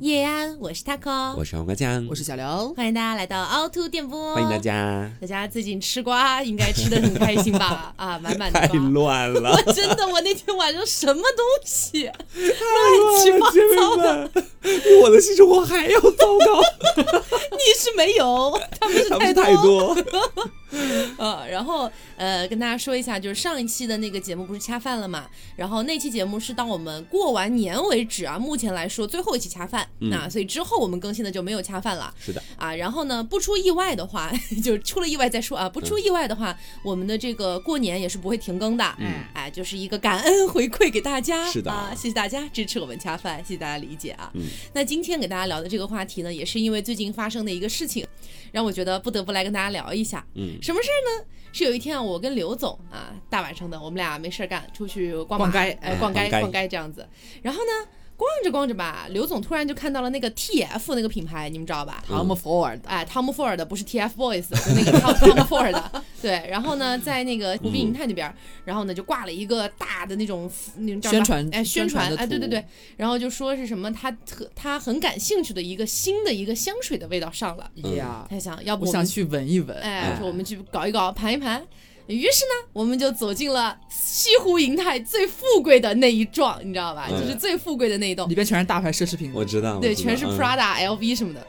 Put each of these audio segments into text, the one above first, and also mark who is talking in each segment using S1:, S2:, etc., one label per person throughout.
S1: 叶安，我是 taco，
S2: 我是黄瓜酱，
S3: 我是小刘，
S1: 欢迎大家来到凹凸电波，
S2: 欢迎大。家。
S1: 大家最近吃瓜应该吃的很开心吧？啊，满满的
S2: 太。乱了，
S1: 我真的，我那天晚上什么东西乱七八糟的，
S2: 比我的性生活还要糟糕，
S1: 你是没有，他们是
S2: 他们
S1: 太
S2: 是太多。
S1: 呃，然后呃，跟大家说一下，就是上一期的那个节目不是恰饭了嘛？然后那期节目是到我们过完年为止啊，目前来说最后一期恰饭，那、所以之后我们更新的就没有恰饭了。
S2: 是的，
S1: 啊，然后呢，不出意外的话，就是出了意外再说啊。不出意外的话，我们的这个过年也是不会停更的。
S2: 嗯，
S1: 哎，就是一个感恩回馈给大家。
S2: 是的
S1: 啊，谢谢大家支持我们恰饭，谢谢大家理解啊。
S2: 嗯
S1: 那今天给大家聊的这个话题呢，也是因为最近发生的一个事情，让我觉得不得不来跟大家聊一下。
S2: 嗯
S1: 什么事儿呢？是有一天啊，我跟刘总啊，大晚上的，我们俩没事儿干，出去逛
S3: 逛街
S1: 哎，逛街
S2: 逛街
S1: 这样子。然后呢，逛着逛着吧，刘总突然就看到了那个 TF 那个品牌，你们知道吧
S3: ？Tom Ford，
S1: 哎，Tom Ford 不是 TFBOYS，就那个 Tom Tom Ford，对，然后呢，在那个湖滨银泰那边儿，然后呢就挂了一个大的那种那种
S3: 宣传
S1: 哎，宣
S3: 宣传的
S1: 哎，对对对，然后就说是什么他特他很感兴趣的一个新的一个香水的味道上了，
S3: 呀，
S1: 他想要不我
S3: 想去闻一闻。
S1: 哎，说我们去搞一搞，盘一盘。于是呢，我们就走进了西湖银泰最富贵的那一幢，你知道吧？
S2: 嗯
S1: 就是最富贵的那一栋
S3: 里，边全是大牌奢侈品，
S2: 我知道，
S1: 对，全是
S2: 嗯
S1: Prada、LV 什么的。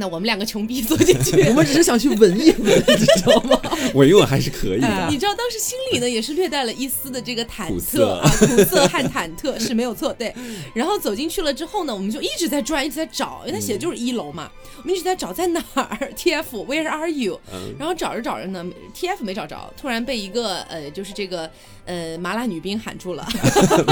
S1: 那我们两个穷逼坐进去，
S3: 我们只是想去闻一闻，你知道吗？
S2: 闻一闻还是可以
S3: 哎
S2: 的。
S1: 你知道当时心里呢也是略带了一丝的这个忐忑
S2: 苦涩
S1: 啊，苦涩和忐忑是没有错，对。然后走进去了之后呢，我们就一直在转，一直在找，因为它写的就是一楼嘛，我们一直在找在哪儿，TF Where are you？
S2: 嗯
S1: 然后找着找着呢，TF 没找着，突然被一个呃就是这个呃麻辣女兵喊住了，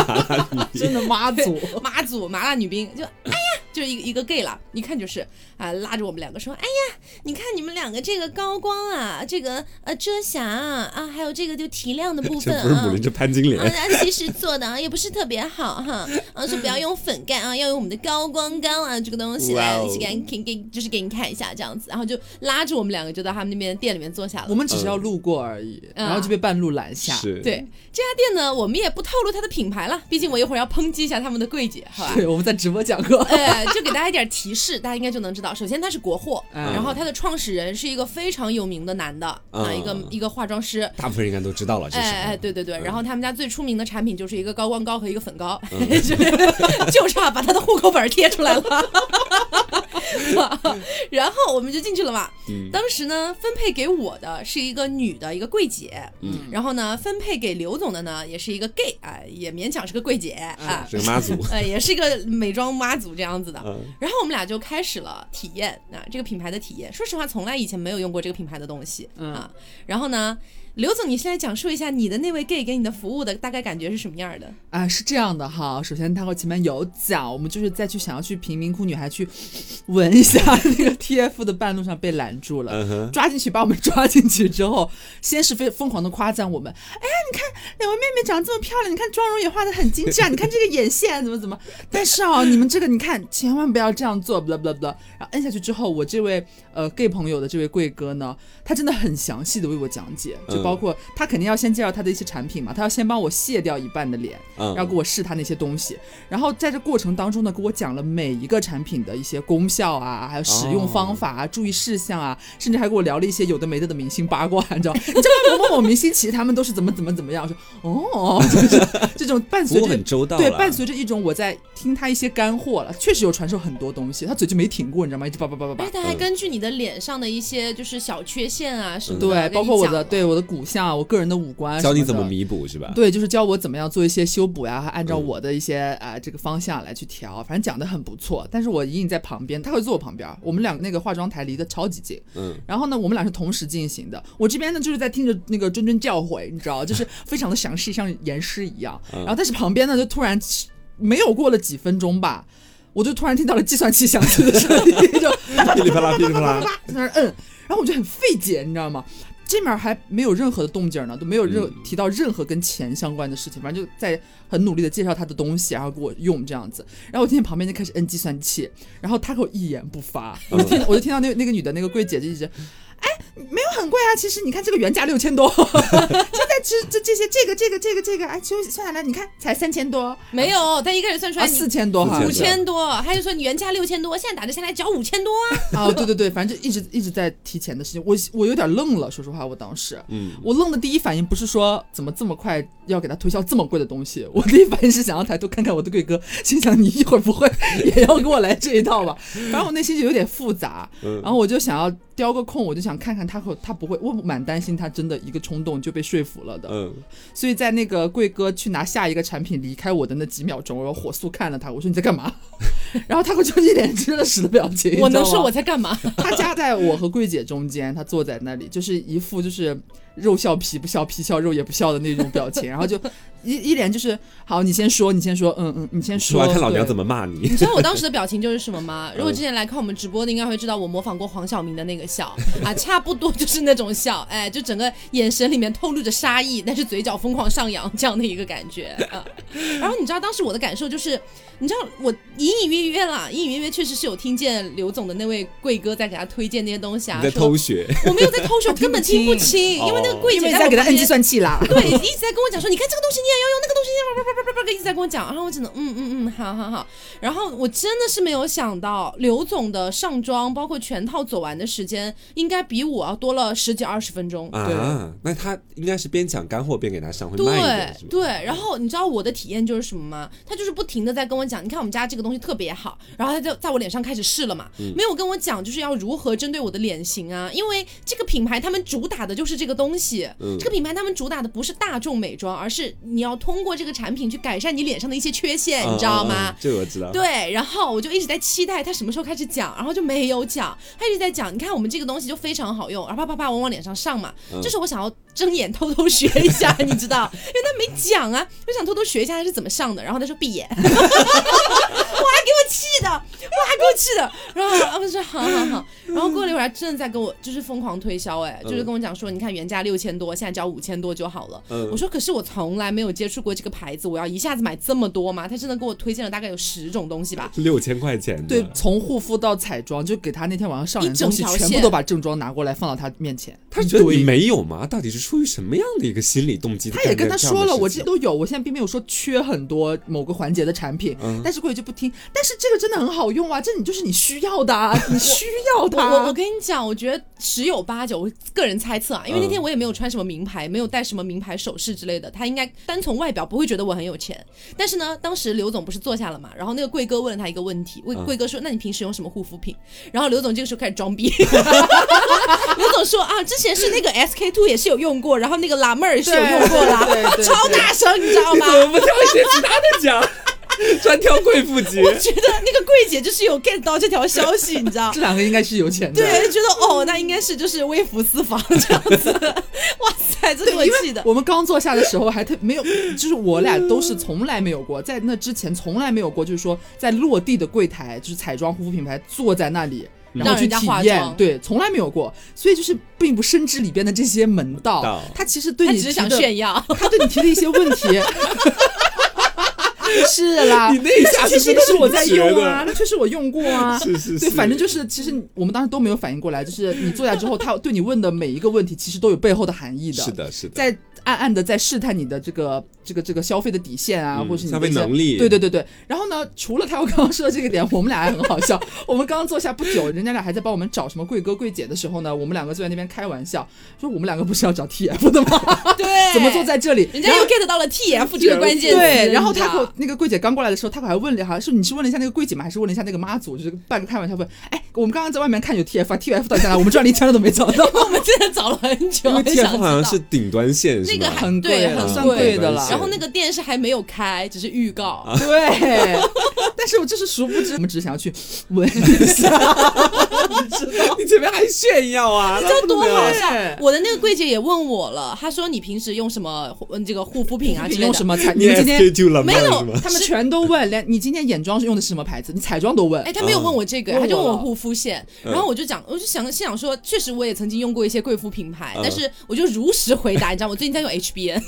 S3: 真的妈祖，
S1: 妈祖麻辣女兵就哎呀，就是一个一个 gay 了，一看就是啊，拉着我们两个说，哎呀，你看你们两个这个高光啊，这个呃遮瑕啊，啊还有这个就提亮的部分啊。
S2: 不是母林，这潘金莲。
S1: 啊，，其实做的啊也不是特别好哈，啊说不要用粉盖啊，要用我们的高光膏啊这个东西来给给给就是给你看一下这样子，然后就拉着我们两个就到他们那边店里面坐下了。
S3: 我。们只是要路过而已，
S1: 嗯。
S3: 然后就被半路拦下。
S2: 是，
S1: 对这家店呢，我们也不透露它的品牌了，毕竟我一会儿要抨击一下他们的柜姐，好吧？
S3: 对，我们在直播讲过。
S1: 呃，就给大家一点提示，大家应该就能知道。首先，它是国货，
S3: 嗯
S1: 然后它的创始人是一个非常有名的男的啊，
S2: 嗯
S1: 一个一个化妆师。
S2: 大部分人应该都知道了，这是。
S1: 哎哎，对对对，
S2: 嗯
S1: 然后他们家最出名的产品就是一个高光膏和一个粉膏，
S2: 嗯
S1: 就差把他的户口本贴出来了。然后我们就进去了嘛。
S2: 嗯
S1: 当时呢，分配给我的是一个女的一个柜姐，
S2: 嗯
S1: 然后呢，分配给刘总的呢也是一个 gay 啊、也勉强是个柜姐啊，
S2: 是个妈祖。
S1: 呃，也是一个美妆妈祖这样子的。
S2: 嗯
S1: 然后我们俩就开始了体验啊，这个品牌的体验。说实话，从来以前没有用过这个品牌的东西、
S3: 嗯
S1: 啊。然后呢，刘总，你现在讲述一下你的那位 gay 给你的服务的大概感觉是什么样的？
S3: 啊，是这样的哈。首先，他和前面有讲，我们就是再去想要去贫民窟女孩去闻一下 那个 TF 的半路上被拦住了。抓进去，把我们抓进去之后，先是非疯狂的夸赞我们，哎呀，你看两位妹妹长得这么漂亮，你看妆容也画的很精致啊，你看这个眼线怎么怎么，但是哦，你们这个你看千万不要这样做，blah blah blah。然后摁下去之后，我这位呃 gay 朋友的这位贵哥呢，他真的很详细的为我讲解，就包括他肯定要先介绍他的一些产品嘛，他要先帮我卸掉一半的脸，
S2: 嗯，
S3: 然后给我试他那些东西，然后在这过程当中呢，给我讲了每一个产品的一些功效啊，还有使用方法啊、注意事项啊，甚至还给我聊了一些有的没的的明星八卦，你知道？你知道某某某明星其实他们都是怎么怎么怎么样？我说哦，就是这种伴随着
S2: 很周到
S3: 对伴随着一种我在听他一些干货了，确实有传授很多东西，他嘴就没停过，你知道吗？一直叭叭叭叭叭。
S1: 他还根据你的脸上的一些就是小缺陷啊什么的，
S3: 对，包括我的对我的骨相啊，我个人的五官，
S2: 教你怎么。弥补是吧？
S3: 对，就是教我怎么样做一些修补呀，还按照我的一些啊、呃这个方向来去调，反正讲的很不错。但是我隐隐在旁边，他会坐我旁边，我们两个那个化妆台离得超级近。
S2: 嗯，
S3: 然后呢，我们俩是同时进行的。我这边呢就是在听着那个谆谆教诲，你知道，就是非常的详细，像严师一样。
S2: 嗯
S3: 然后但是旁边呢，就突然没有过了几分钟吧。我就突然听到了计算器响起的声音，就
S2: 噼里啪啦，噼里啪啦。
S3: 在那儿摁，然后我就很费解，你知道吗？这面还没有任何的动静呢，都没有任、
S2: 嗯
S3: 提到任何跟钱相关的事情，反正就在很努力的介绍他的东西，然后给我用这样子。然后我听见旁边就开始摁计算器，然后他给我一言不发，我就听我就听到那那个女的那个柜姐就一直。哎，没有很贵啊，其实你看这个原价六千多，现在这这这些这个这个这个这个，哎，其实算下来你看才三千多，
S1: 没有，但一个人算出来
S3: 四千多哈，
S1: 五千多，他就说你原价六千多，现在打折下来只要五千多啊。
S3: 哦，对对对，反正就一直一直在提钱的事情，我我有点愣了，说实话，我当时，
S2: 嗯，
S3: 我愣的第一反应不是说怎么这么快要给他推销这么贵的东西，我第一反应是想要抬头看看我的贵哥，心想你一会儿不会 也要给我来这一套吧？反正我内心就有点复杂，
S2: 嗯。
S3: 然后我就想要雕个空，我就想看看他和他不会，我蛮担心他真的一个冲动就被说服了的，
S2: 嗯，
S3: 所以在那个贵哥去拿下一个产品离开我的那几秒钟，我火速看了他，我说你在干嘛？然后他会就一脸吃了屎的表情，
S1: 我能说我在干嘛？
S3: 他夹在我和贵姐中间，他坐在那里，就是一副就是肉笑皮不笑，皮笑肉也不笑的那种表情，然后就一一脸就是好，你先说，你先说，嗯嗯，你先说，
S2: 看老娘怎
S3: 么。
S2: 骂你
S1: 你。知道我当时的表情就是什么吗？如果之前来看我们直播的，应该会知道我模仿过黄晓明的那个笑 啊，差不多就是那种笑，哎，就整个眼神里面透露着杀意，但是嘴角疯狂上扬这样的一个感觉啊。然后你知道当时我的感受就是，你知道我隐隐约约啦，隐隐约约确实是有听见刘总的那位贵哥在给他推荐那些东西啊，
S2: 在偷学，
S1: 我没有在偷学，我根本听不清，因为那个柜姐在
S3: 给他摁计算器啦，
S1: 对，一直在跟我讲说，你看这个东西你也要用，那个东西叭叭叭叭叭叭，一直在跟我讲，然后我只能嗯嗯嗯，好好好。然后我真的是没有想到，刘总的上妆包括全套走完的时间，应该比我要多了十几二十分钟。
S2: 啊，那他应该是边讲干货边给他上，会慢一
S1: 对，然后你知道我的体验就是什么吗？他就是不停的在跟我讲，你看我们家这个东西特别好，然后他就在我脸上开始试了嘛，没有跟我讲就是要如何针对我的脸型啊，因为这个品牌他们主打的就是这个东西，这个品牌他们主打的不是大众美妆，而是你要通过这个产品去改善你脸上的一些缺陷，你知道吗？
S2: 这个我知道。
S1: 对，然后我就一直在期待他什么时候开始讲，然后就没有讲，他一直在讲，你看我们这个东西就非常好用，然后啪啪啪往我脸上上嘛，
S2: 嗯。
S1: 这是我想要睁眼偷偷学一下，你知道，因为他没讲啊，我想偷偷学一下他是怎么上的，然后他说闭眼，我还给我气的，我还给我气的，然后我说好好好，然后过了一会儿，他真的在跟我就是疯狂推销，哎，就是跟我讲说，你看原价六千多，现在只要五千多就好了，
S2: 嗯
S1: 我说可是我从来没有接触过这个牌子，我要一下子买这么多吗？他真的给我推荐了大概有十种东西吧。
S2: 六千块钱，
S3: 对，从护肤到彩妆，就给他那天晚上上演的东西，
S1: 一整条
S3: 全部都把正装拿过来放到他面前。
S2: 他觉得你
S3: 对
S2: 没有吗？到底是出于什么样的一个心理动机？
S3: 他也跟他说了，我
S2: 这
S3: 这都有，我现在并没有说缺很多某个环节的产品，
S2: 嗯
S3: 但是柜姐就不听。但是这个真的很好用啊，这你就是你需要的、啊，你需要的、啊。
S1: 我我我跟你讲，我觉得十有八九，我个人猜测啊，因为那天我也没有穿什么名牌，没有戴什么名牌首饰之类的，他应该单从外表不会觉得我很有钱。但是呢，当时刘总不是坐下了嘛，然后那个贵哥问了他一个问题，贵
S2: 嗯
S1: 贵哥说：“那你平时用什么护肤品？”然后刘总这个时候开始装逼，刘总说：“啊，之前是那个 SK two 也是有用过，然后那个辣妹儿也是有用过啦，超大声，你知道吗？”
S2: 你怎么不挑一些其他的讲？专挑贵妇节，
S1: 我觉得那个柜姐就是有 get 到这条消息，你知道
S3: 这？两个应该是有钱的。
S1: 对，就觉得哦，那应该是就是微服私访这样子。哇塞，这给我
S3: 因
S1: 气的。
S3: 我们刚坐下的时候还特没有，就是我俩都是从来没有过，在那之前从来没有过，就是说在落地的柜台，就是彩妆护肤品牌坐在那里。然后去
S1: 家
S3: 体验对，从来没有过，所以就是并不深知里边的这些门道
S2: 道。
S3: 他其实对
S1: 你只是想炫耀，
S3: 他对你提的一些问题，是啦，
S2: 你那一下
S3: 确实
S2: 是
S3: 是我在用啊，那确实我用过啊。
S2: 是是是，
S3: 对，反正就是，其实我们当时都没有反应过来，就是你坐下之后，他对你问的每一个问题，其实都有背后的含义的。
S2: 是的，是的，
S3: 在暗暗的在试探你的这个这个这个消费的底线啊，
S2: 嗯
S3: 或者是你
S2: 消费能力
S3: 对对对对。然后呢，除了他我刚刚说的这个点，我们俩还很好笑。我们刚刚坐下不久，人家俩还在帮我们找什么贵哥贵姐的时候呢，我们两个就在那边开玩笑，说我们两个不是要找 TF 的吗？
S1: 对，
S3: 怎么坐在这里？
S1: 人家又 get 到了 TF 这个关键词，
S3: 对，然后他给我那个柜姐刚过来的时候，他可还问了，好像是你是问了一下那个柜姐吗？还是问了一下那个妈祖？就是半个开玩笑问，哎，我们刚刚在外面看有 TF 啊，TF 到底在哪？我们转了一圈了都没找到。
S1: 我们真的找了很久，
S2: 因为 TF 好像是顶端线，是
S1: 那个
S3: 很贵
S1: 对，
S3: 很
S1: 贵
S3: 的了
S1: 然后那个店是还没有开，只是预告。
S3: 对，但是我就是殊不知，我们只是想要去闻一下，
S2: 你前面还炫耀啊，
S1: 你知道多好笑！我的那个柜姐也问我了，她说你平时用什么呃这个护肤品啊 之类的？
S3: 你用什么彩？
S2: 你
S3: 你们今天？
S1: 没有？
S3: 他们全都问，连你今天眼妆是用的是什么牌子？你彩妆都问
S1: 哎，。他没有问我这个，
S3: 嗯
S1: 他就问我护肤线，
S2: 嗯
S1: 然后我就讲，我就想心想说，确实我也曾经用过一些贵妇品牌，
S2: 嗯
S1: 但是我就如实回答，你知道，我最近在用 HBN，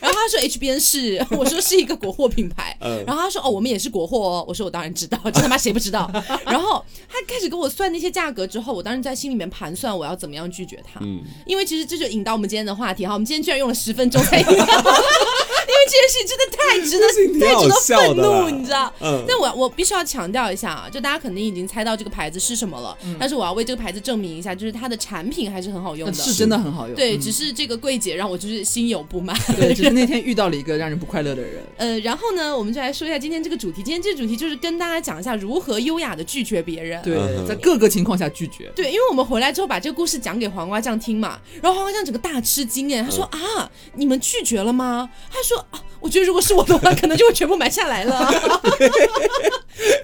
S1: 然后他说 HBN 是，我说是一个国货品牌，
S2: 嗯
S1: 然后他说哦，我们也也是国货哦。我说我当然知道，这他妈谁不知道？然后他开始跟我算那些价格之后，我当时在心里面盘算我要怎么样拒绝他。
S2: 嗯，
S1: 因为其实这就引到我们今天的话题哈，我们今天居然用了十分钟才引到，因为这件事情真的太值得太值得愤怒，你知道？
S2: 嗯
S1: 但我我必须要强调一下啊，就大家肯定已经猜到这个牌子是什么了，但是我要为这个牌子证明一下，就是它的产品还是很好用的。
S3: 是真的很好用。
S1: 对，
S3: 嗯
S1: 只是这个柜姐让我就是心有不满。
S3: 对，只是那 天遇到了一个让人不快乐的人。
S1: 呃，然后呢，我们就来说一下今天这个主题。今天这个主题就是跟大家讲一下如何优雅的拒绝别人。
S3: 对在各个情况下拒绝。
S1: 对，因为我们回来之后把这个故事讲给黄瓜酱听嘛，然后黄瓜酱整个大吃惊哎，他说、啊，你们拒绝了吗？他说啊，我觉得如果是我的话，可能就会全部买下来了。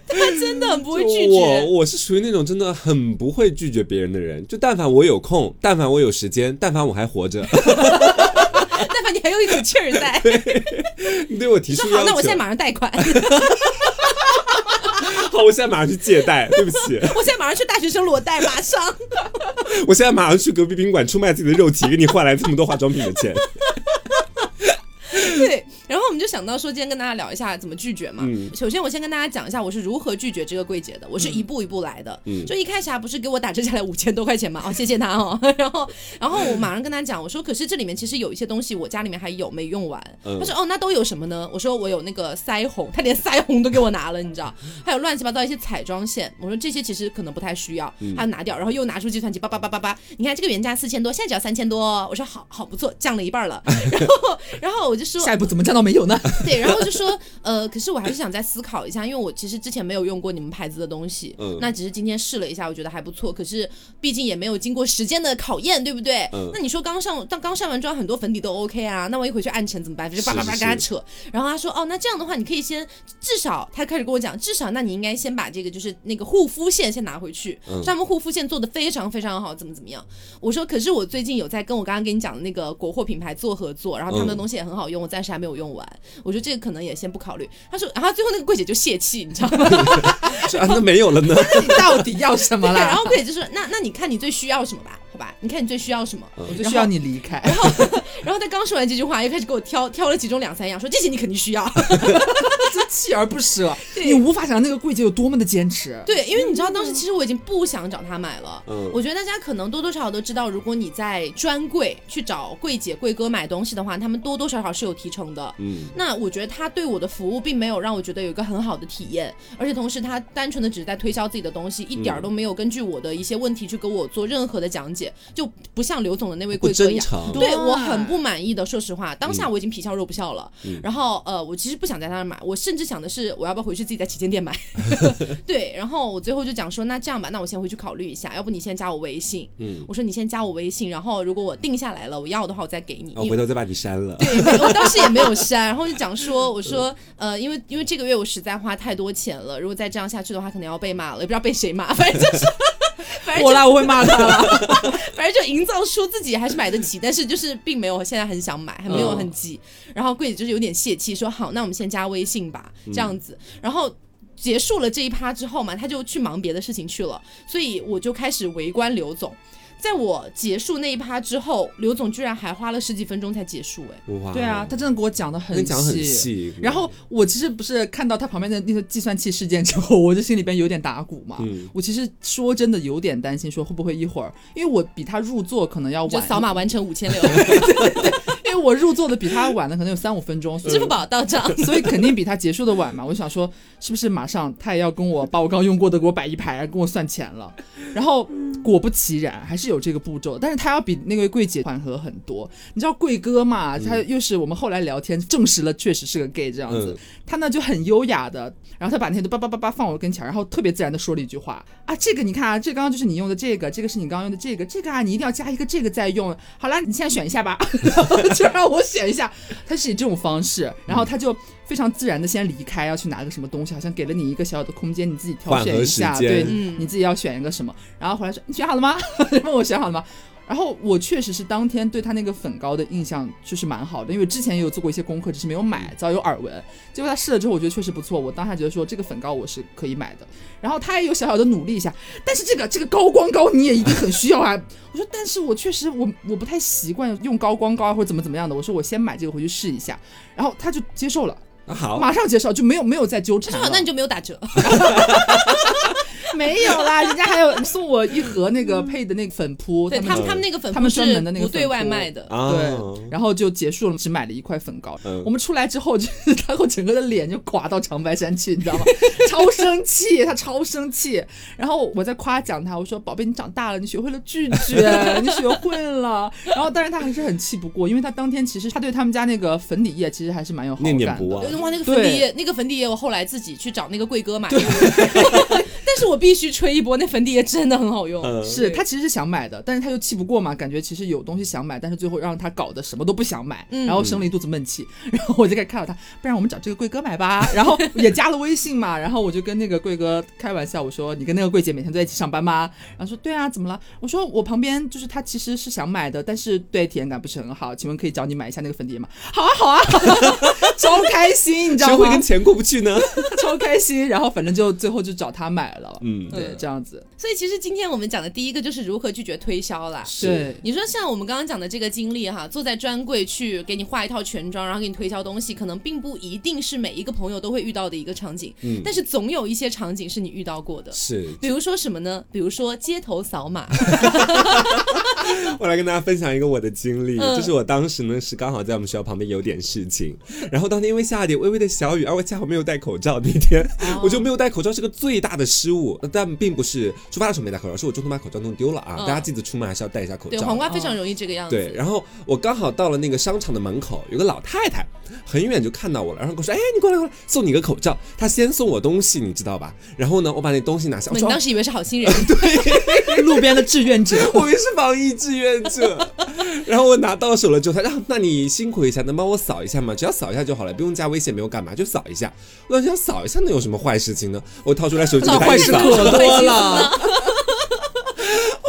S1: 他真的很不会拒
S2: 绝我
S1: 绝。
S2: 我是属于那种真的很不会拒绝别人的人，就但凡我有空，但凡我有时间，但凡我还活着，
S1: 你还有一口气儿在，
S2: 你对我提
S1: 你说好，
S2: 出要求，
S1: 那我现在马上贷款，
S2: 好，我现在马上去借贷，对不起，
S1: 我现在马上去大学生裸贷，马上。
S2: 我现在马上去隔壁宾馆出卖自己的肉体，给你换来这么多化妆品的钱。
S1: 对，然后我们就想到说，今天跟大家聊一下怎么拒绝嘛。
S2: 嗯
S1: 首先，我先跟大家讲一下我是如何拒绝这个柜姐的。我是一步一步来的。
S2: 嗯
S1: 就一开始还，不是给我打折下来五千多块钱嘛？哦，谢谢他哦。然后，然后我马上跟他讲，我说，可是这里面其实有一些东西我家里面还有没用完。
S2: 嗯
S1: 他说，哦，那都有什么呢？我说我有那个腮红，他连腮红都给我拿了，你知道？还有乱七八糟一些彩妆线。我说这些其实可能不太需要，
S2: 嗯
S1: 他拿掉，然后又拿出计算机，叭叭叭叭叭。你看这个原价四千多，现在只要三千多哦。我说好好不错，降了一半了。然后，然后我就说，
S3: 下一步怎么降到没有呢？
S1: 对，然后就说，呃，可是我还是想再思考一下，因为我其实之前没有用过你们牌子的东西，
S2: 嗯
S1: 那只是今天试了一下，我觉得还不错。可是毕竟也没有经过时间的考验，对不对？
S2: 嗯
S1: 那你说刚上但刚上完妆，很多粉底都 OK 啊，那我一回去暗沉怎么办？就叭叭叭
S2: 是
S1: 跟他扯。然后他说，哦，那这样的话，你可以先至少，他开始跟我讲，至少那你应该先把这个就是那个护肤线先拿回去，
S2: 嗯
S1: 他们护肤线做的非常非常好，怎么怎么样？我说，可是我最近有在跟我刚刚跟你讲的那个国货品牌做合作，然后他们的
S2: 嗯
S1: 东西也很好用，我暂时还没有用完。我觉得这个可能也先不考虑。他说，然后最后那个柜姐就泄气，你知道吗？
S2: 是啊，那没有了呢？
S3: 你到底要什么
S1: 对
S3: 啦？
S1: 然后柜姐就说，那那你看你最需要什么吧？好吧，你看你最需要什么？
S2: 嗯
S3: 我就需要你离开。
S1: 然后然后他刚说完这句话，又开始给我挑挑了其中两三样，说这些你肯定需要。
S3: 真锲而不舍，你无法想象那个柜姐有多么的坚持。
S1: 对，因为你知道当时其实我已经不想找他买了。
S2: 嗯
S1: 我觉得大家可能多多少少都知道，如果你在专柜去找柜姐、柜哥买东西的话，他们多多少少是有提成的。
S2: 嗯，
S1: 那我觉得他对我的服务并没有让我觉得有一个很好的体验，而且同时他单纯的只是在推销自己的东西，一点儿都没有根据我的一些问题去给我做任何的讲解，就不像刘总的那位贵哥一样。对
S3: 对
S1: 我很不满意的，说实话，当下我已经皮笑肉不笑了。
S2: 嗯
S1: 然后呃，我其实不想在他那儿买，我甚至想的是我要不要回去自己在旗舰店买。对，然后我最后就讲说，那这样吧，那我先回去考虑一下，要不你先加我微信。
S2: 嗯，
S1: 我说你先加我微信，然后如果我定下来了，我要的话我再给你。
S2: 然后回头再把你删了。
S1: 对，我当时也没有删，然后就讲说，我说，呃，因为因为这个月我实在花太多钱了，如果再这样下去的话，可能要被骂了，也不知道被谁骂，反正就是，反正
S3: 我啦，我会骂他了。
S1: 反正就营造出自己还是买得起，但是就是并没有现在很想买，还没有很急。然后柜姐就是有点泄气，说好，那我们先加微信吧，这样子。然后结束了这一趴之后嘛，他就去忙别的事情去了，所以我就开始围观刘总。在我结束那一趴之后，刘总居然还花了十几分钟才结束、哎，
S2: 哇，
S3: 对啊，他真的给我讲的很
S2: 讲很细。
S3: 然后我其实不是看到他旁边的那个计算器事件之后，我就心里边有点打鼓嘛。
S2: 嗯。
S3: 我其实说真的有点担心，说会不会一会儿，因为我比他入座可能要晚，
S1: 就扫码完成五千六，
S3: 因为我入座的比他晚的可能有三五分钟，
S1: 支付宝到账。
S3: 所以肯定比他结束的晚嘛。我就想说，是不是马上他也要跟我把我刚用过的给我摆一排，跟我算钱了？然后果不其然，还是有这个步骤，但是他要比那位柜姐缓和很多。你知道贵哥嘛？他又是我们后来聊天证实了，确实是个 gay 这样子。
S2: 嗯
S3: 他呢就很优雅的，然后他把那些都叭叭叭叭放我跟前，然后特别自然的说了一句话啊，这个你看啊，这刚刚就是你用的这个，这个是你刚刚用的这个，这个啊你一定要加一个这个再用。好啦，你现在选一下吧，让我选一下。他是以这种方式，然后他就非常自然的先离开，要去拿个什么东西，好像给了你一个小小的空间，你自己挑选一下，对，
S1: 嗯
S3: 你自己要选一个什么。然后回来说你选好了吗？问我选好了吗？然后我确实是当天对他那个粉膏的印象就是蛮好的，因为之前也有做过一些功课，只是没有买，早有耳闻。结果他试了之后，我觉得确实不错，我当下觉得说这个粉膏我是可以买的。然后他也有小小的努力一下，但是这个这个高光膏你也一定很需要啊。我说，但是我确实我我不太习惯用高光膏啊或者怎么怎么样的，我说我先买这个回去试一下。然后他就接受了。
S2: 啊好，
S3: 马上介绍，就没有没有再纠缠
S1: 那你就没有打折，
S3: 没有啦，人家还有送我一盒那个配的那个粉扑，
S1: 对他们
S3: 他们
S1: 那个粉
S3: 他们
S1: 扑
S3: 专门的那个
S1: 是不对外卖的。
S2: 啊
S3: 对，然后就结束了，只买了一块粉膏。
S2: 嗯
S3: 我们出来之后，就是他我整个的脸就垮到长白山去，你知道吗？超生气，他超生气。然后我在夸奖他，我说：“宝贝，你长大了，你学会了拒绝，你学会了。”然后，但是他还是很气不过，因为他当天其实他对他们家那个粉底液其实还是蛮有好感的。
S1: 哇，那个粉底液，那个粉底液，我后来自己去找那个贵哥买的，但是我必须吹一波，那粉底液真的很好用。
S2: 嗯
S3: 是他其实是想买的，但是他又气不过嘛，感觉其实有东西想买，但是最后让他搞得什么都不想买，
S1: 嗯
S3: 然后生了一肚子闷气。然后我就开始看到他，不然我们找这个贵哥买吧。然后也加了微信嘛，然后我就跟那个贵哥开玩笑，我说你跟那个柜姐每天都在一起上班吗？然后说对啊，怎么了？我说我旁边就是他其实是想买的，但是对体验感不是很好，请问可以找你买一下那个粉底液吗？好啊好啊，超开心，你知道吗
S2: 谁会跟？钱过不去呢？
S3: 超开心。然后反正就最后就找他买了，
S2: 嗯
S3: 对，这样子，
S1: 所以其实今天我们讲的第一个就是如何拒绝推销啦。
S3: 是。
S1: 你说像我们刚刚讲的这个经历哈，坐在专柜去给你画一套全妆，然后给你推销东西，可能并不一定是每一个朋友都会遇到的一个场景，
S2: 嗯
S1: 但是总有一些场景是你遇到过的。
S2: 是，
S1: 比如说什么呢？比如说街头扫码，
S2: 我来跟大家分享一个我的经历，
S1: 嗯
S2: 就是我当时呢是刚好在我们学校旁边有点事情，然后当天因为下了点微微的小雨，而我恰好没有戴口罩，那天、
S1: 哦
S2: 我就没有戴口罩是个最大的失误，但并不是出发的时候没戴口罩，是我中途把口罩弄丢了啊！
S1: 嗯
S2: 大家记得出门还是要戴一下口罩
S1: 对，
S2: 罩。
S1: 黄瓜非常容易这个样子。
S2: 对，然后我刚好到了那个商场的门口，有个老太太很远就看到我了，然后跟我说：“哎，你过来过来，送你个口罩。”她先送我东西，你知道吧？然后呢，我把那东西拿下，我说：“哦
S1: 你当时以为是好心人，对
S3: 路边的志愿者，
S2: 我以为是防疫志愿者。然后我拿到手了之后，他说：“那你辛苦一下，能帮我扫一下吗？只要扫一下就好了，不用加微信，没有干嘛，就扫一下。”我想扫一下能有什么坏事情呢？我掏出来手机给他
S3: 坏事。可多了。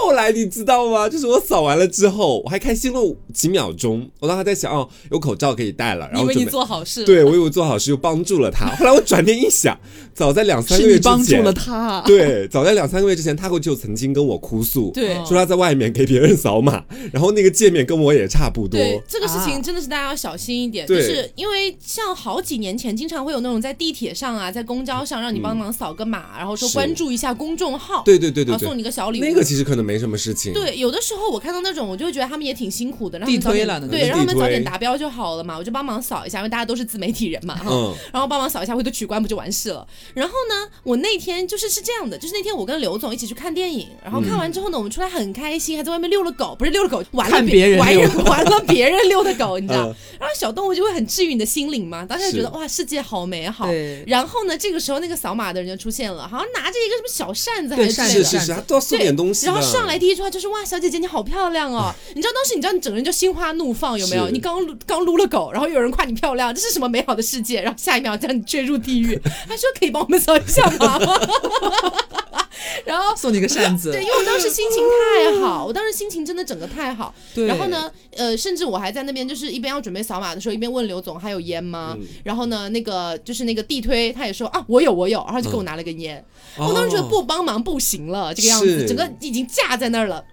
S2: 后来你知道吗？就是我扫完了之后，我还开心了几秒钟。我当时在想，哦，有口罩可以戴了，然
S1: 以为你。做好事。
S2: 对，我以为做好事又帮助了他。后来我转念一想，早在两三个月之前，
S3: 你帮助了他，
S2: 对，早在两三个月之前，他就曾经跟我哭诉，
S1: 对
S2: 说他在外面给别人扫码，然后那个界面跟我也差不多。
S1: 对这个事情
S3: 啊
S1: 真的是大家要小心一点，就
S2: 对
S1: 是因为像好几年前，经常会有那种在地铁上啊，在公交上让你帮忙扫个码，然后说关注一下公众号，
S2: 对对对对对
S1: 然后送，你个小礼物。
S2: 那个其实可能没什么事情。
S1: 对，有的时候我看到那种，我就会觉得他们也挺辛苦的，让他们早点对，让他们早点达标就好了嘛，我就帮忙扫一下，因为大家都是自媒体人嘛，哈。
S2: 嗯，
S1: 然后帮忙扫一下，回头取关不就完事了？然后呢，我那天就是是这样的，就是那天我跟刘总一起去看电影，然后看完之后呢，我们出来很开心，还在外面遛了狗，不是遛了狗，玩了
S3: 看别人
S1: 玩
S3: 遛
S1: 人 玩了别人遛的狗，你知道？
S2: 嗯
S1: 然后小动物就会很治愈你的心灵嘛，当时就觉得哇，世界好美好。
S3: 对
S1: 然后呢，这个时候那个扫码的人就出现了，好像拿着一个什么小扇子还是之类的
S3: 扇子
S2: 是是是，他都要送点东西。
S1: 然后上来第一句话就是哇，小姐姐你好漂亮哦！你知道当时你知道你整个人就心花怒放有没有？你刚撸刚撸了狗，然后有人夸你漂亮，这是什么美好的世界？然后下一秒将你坠入地狱，他说可以帮我们扫一下码吗？然后。
S3: 送你个扇子
S1: 对，，因为我当时心情太好，我当时心情真的整个太好。
S3: 对
S1: 然后呢，呃，甚至我还在那边，就是一边要准备扫码的时候，一边问刘总还有烟吗？
S2: 嗯
S1: 然后呢，那个就是那个地推，他也说啊，我有我有，然后就给我拿了根烟。我当时觉得
S2: 哦
S1: 不帮忙不行了，这个样子，整个已经架在那儿了。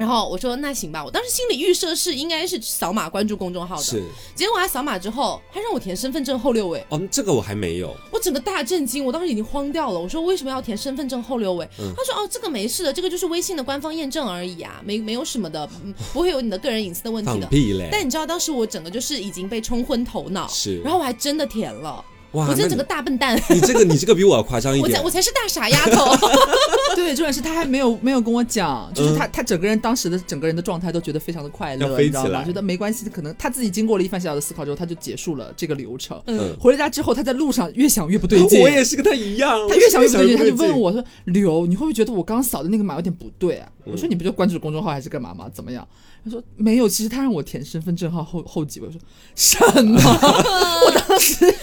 S1: 然后我说那行吧，我当时心理预设是应该是扫码关注公众号的，
S2: 是
S1: 结果他扫码之后，他让我填身份证后六位，
S2: 哦，这个我还没有。
S1: 我整个大震惊，我当时已经慌掉了。我说为什么要填身份证后六位？
S2: 嗯
S1: 他说哦，这个没事的，这个就是微信的官方验证而已啊，没没有什么的，嗯不会有你的个人隐私的问题的。
S2: 放屁嘞！
S1: 但你知道当时我整个就是已经被冲昏头脑，
S2: 是
S1: 然后我还真的填了，
S2: 哇，
S1: 我真的整个大笨蛋，
S2: 你你这个你这个比我要夸张一 点
S1: 我才。我才是大傻丫头。
S3: 对，重点是他还没有没有跟我讲，就是
S2: 嗯
S3: 他、他整个人当时的整个人的状态都觉得非常的快乐，你知道吗？觉得没关系，可能他自己经过了一番小小的思考之后，他就结束了这个流程。
S2: 嗯，
S3: 回了家之后，他在路上越想越不对劲，
S2: 我也是跟他一样，
S3: 他越想越不对劲，他就问我说：“刘，你会不会觉得我刚刚扫的那个码有点不对啊？”我说：“你不就关注公众号还是干嘛吗？怎么样？”他说：“没有，其实他让我填身份证号后后几位。”我说：“什么？” 我当时
S1: 因为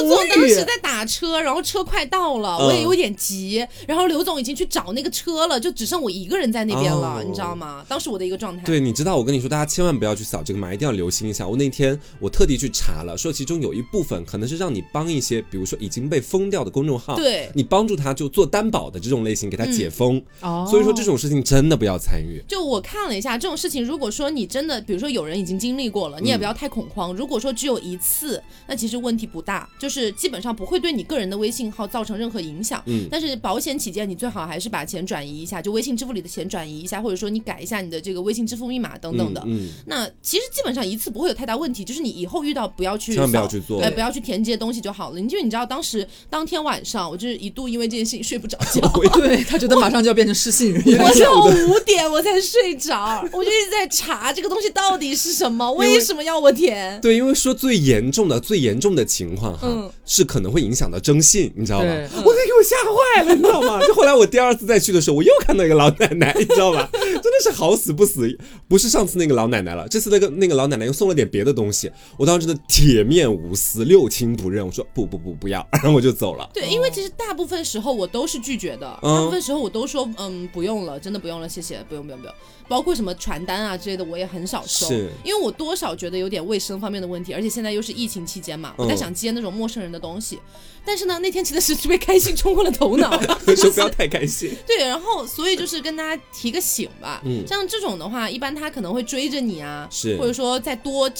S1: 刘刘总当时在打车，然后车快到了，
S2: 嗯
S1: 我也有点急，然后刘总已经去找那个车了，就只剩我一个人在那边了，
S2: 哦
S1: 你知道吗？当时我的一个状态。
S2: 对，你知道我跟你说，大家千万不要去扫这个码，一定要留心一下。我那天我特地去查了，说其中有一部分可能是让你帮一些，比如说已经被封掉的公众号，
S1: 对
S2: 你帮助他就做担保的这种类型，给他解封。
S3: 哦
S2: 所以说这种事情真的不要参与。
S1: 就我看了一下这种事情，如果说你真的，比如说有人已经经历过了，你也不要太恐慌。如果说只有一次，那其实问题不大，就是基本上不会对你个人的微信号造成任何影响。
S2: 嗯
S1: 但是保险起见，你最好还是把钱转移一下，就微信支付里的钱转移一下，或者说你改一下你的这个微信支付密码等等的。
S2: 嗯，嗯
S1: 那其实基本上一次不会有太大问题，就是你以后遇到不要去
S2: 千万不要去做
S1: 呃，不要去填这些东西就好了。因为你知道当时当天晚上，我就是一度因为这件事情睡不着觉。
S3: 对他觉得马上就要变成失信人
S1: 我到五点我才睡着，我就一直在查这个东西到底是什么，
S2: 为
S1: 为什么要我填？
S2: 对，因为说最严重的、最严重的情况哈，
S1: 嗯
S2: 是可能会影响到征信，你知道吧？
S3: 对
S2: 我给给我吓坏了，你知道吗？就后来我第二次再去的时候，我又看到一个老奶奶，你知道吧？真的是好死不死，不是上次那个老奶奶了，这次那个那个老奶奶又送了点别的东西，我当时真的铁面无私、六亲不认，我说不不不不要，然后我就走了。
S1: 对，因为其实大部分时候我都是拒绝的，
S2: 嗯
S1: 大部分时候我都说嗯不用了，真的不用了，谢谢，不用不用不用。包括什么传单啊之类的，我也很少收
S2: 是，
S1: 因为我多少觉得有点卫生方面的问题，而且现在又是疫情期间嘛，不太
S2: 嗯
S1: 想接那种陌生人的东西。但是呢，那天真的是被开心冲昏了头脑，
S2: 说不要太开心。
S1: 对，然后所以就是跟大家提个醒吧，
S2: 嗯
S1: 像这种的话，一般他可能会追着你啊，
S2: 是
S1: 或者说再多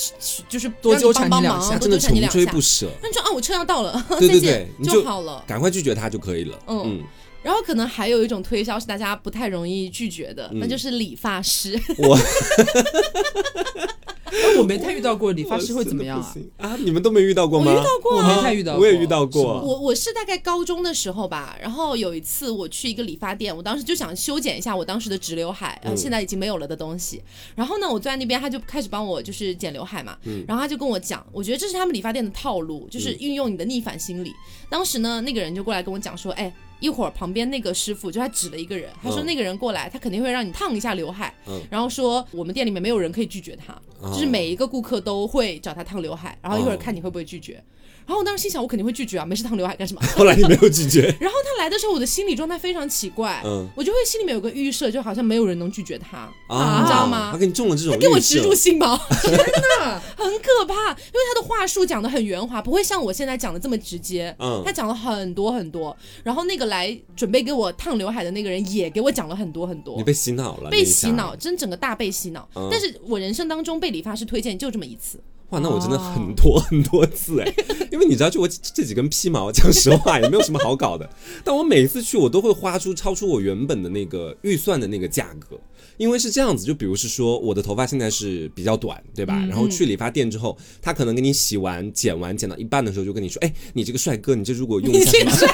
S1: 就是
S3: 多纠缠
S1: 帮帮忙，
S3: 你两下
S1: 多
S2: 真的穷
S1: 纠缠你两下
S2: 追不。舍，
S1: 那你说啊，我车要到了，
S2: 对对
S1: 再见
S2: 对就
S1: 好了。
S2: 赶快拒绝他就可以了。
S1: 嗯
S2: 嗯，
S1: 然后可能还有一种推销是大家不太容易拒绝的，
S2: 嗯
S1: 那就是理发师。
S2: 我
S3: 哎我没太遇到过理发师会怎么样啊？
S2: 啊？你们都没遇到过吗？
S1: 我遇到过
S3: 没太遇到过，
S2: 我也遇到过
S1: 我我是大概高中的时候吧，然后有一次我去一个理发店，我当时就想修剪一下我当时的直刘海，然，
S2: 嗯
S1: 现在已经没有了的东西。然后呢，我坐在那边，他就开始帮我就是剪刘海嘛，
S2: 嗯
S1: 然后他就跟我讲，我觉得这是他们理发店的套路，就是运用你的逆反心理。当时呢，那个人就过来跟我讲说，哎。一会儿旁边那个师傅就他指了一个人，他说
S2: 嗯
S1: 那个人过来，他肯定会让你烫一下刘海，
S2: 嗯。
S1: 然后说我们店里面没有人可以拒绝他，
S2: 哦。
S1: 就是每一个顾客都会找他烫刘海，然后一会儿
S2: 哦
S1: 看你会不会拒绝。然后我当时心想，我肯定会拒绝啊，没事烫刘海干什么？
S2: 后来你没有拒绝。
S1: 然后他来的时候，我的心理状态非常奇怪，
S2: 嗯
S1: 我就会心里面有个预设，就好像没有人能拒绝他，
S2: 啊，
S1: 你知道吗
S2: 他给你中了这种
S1: 他给我植入心锚，真的很可怕。因为他的话术讲的很圆滑，不会像我现在讲的这么直接。
S2: 嗯
S1: 他讲了很多很多，然后那个来准备给我烫刘海的那个人也给我讲了很多很多
S2: 你。被洗脑了，
S1: 被洗脑，真整个大被洗脑。
S2: 嗯
S1: 但是我人生当中被理发师推荐就这么一次，
S2: 哇，那我真的很多 很多次哎，因为你知道，就我这几根屁毛，讲实话也没有什么好搞的。但我每一次去，我都会花出超出我原本的那个预算的那个价格，因为是这样子，就比如是说我的头发现在是比较短，对吧？然后去理发店之后，他可能给你洗完、剪完、剪到一半的时候，就跟你说，哎，你这个帅哥，你这如果用一下什么。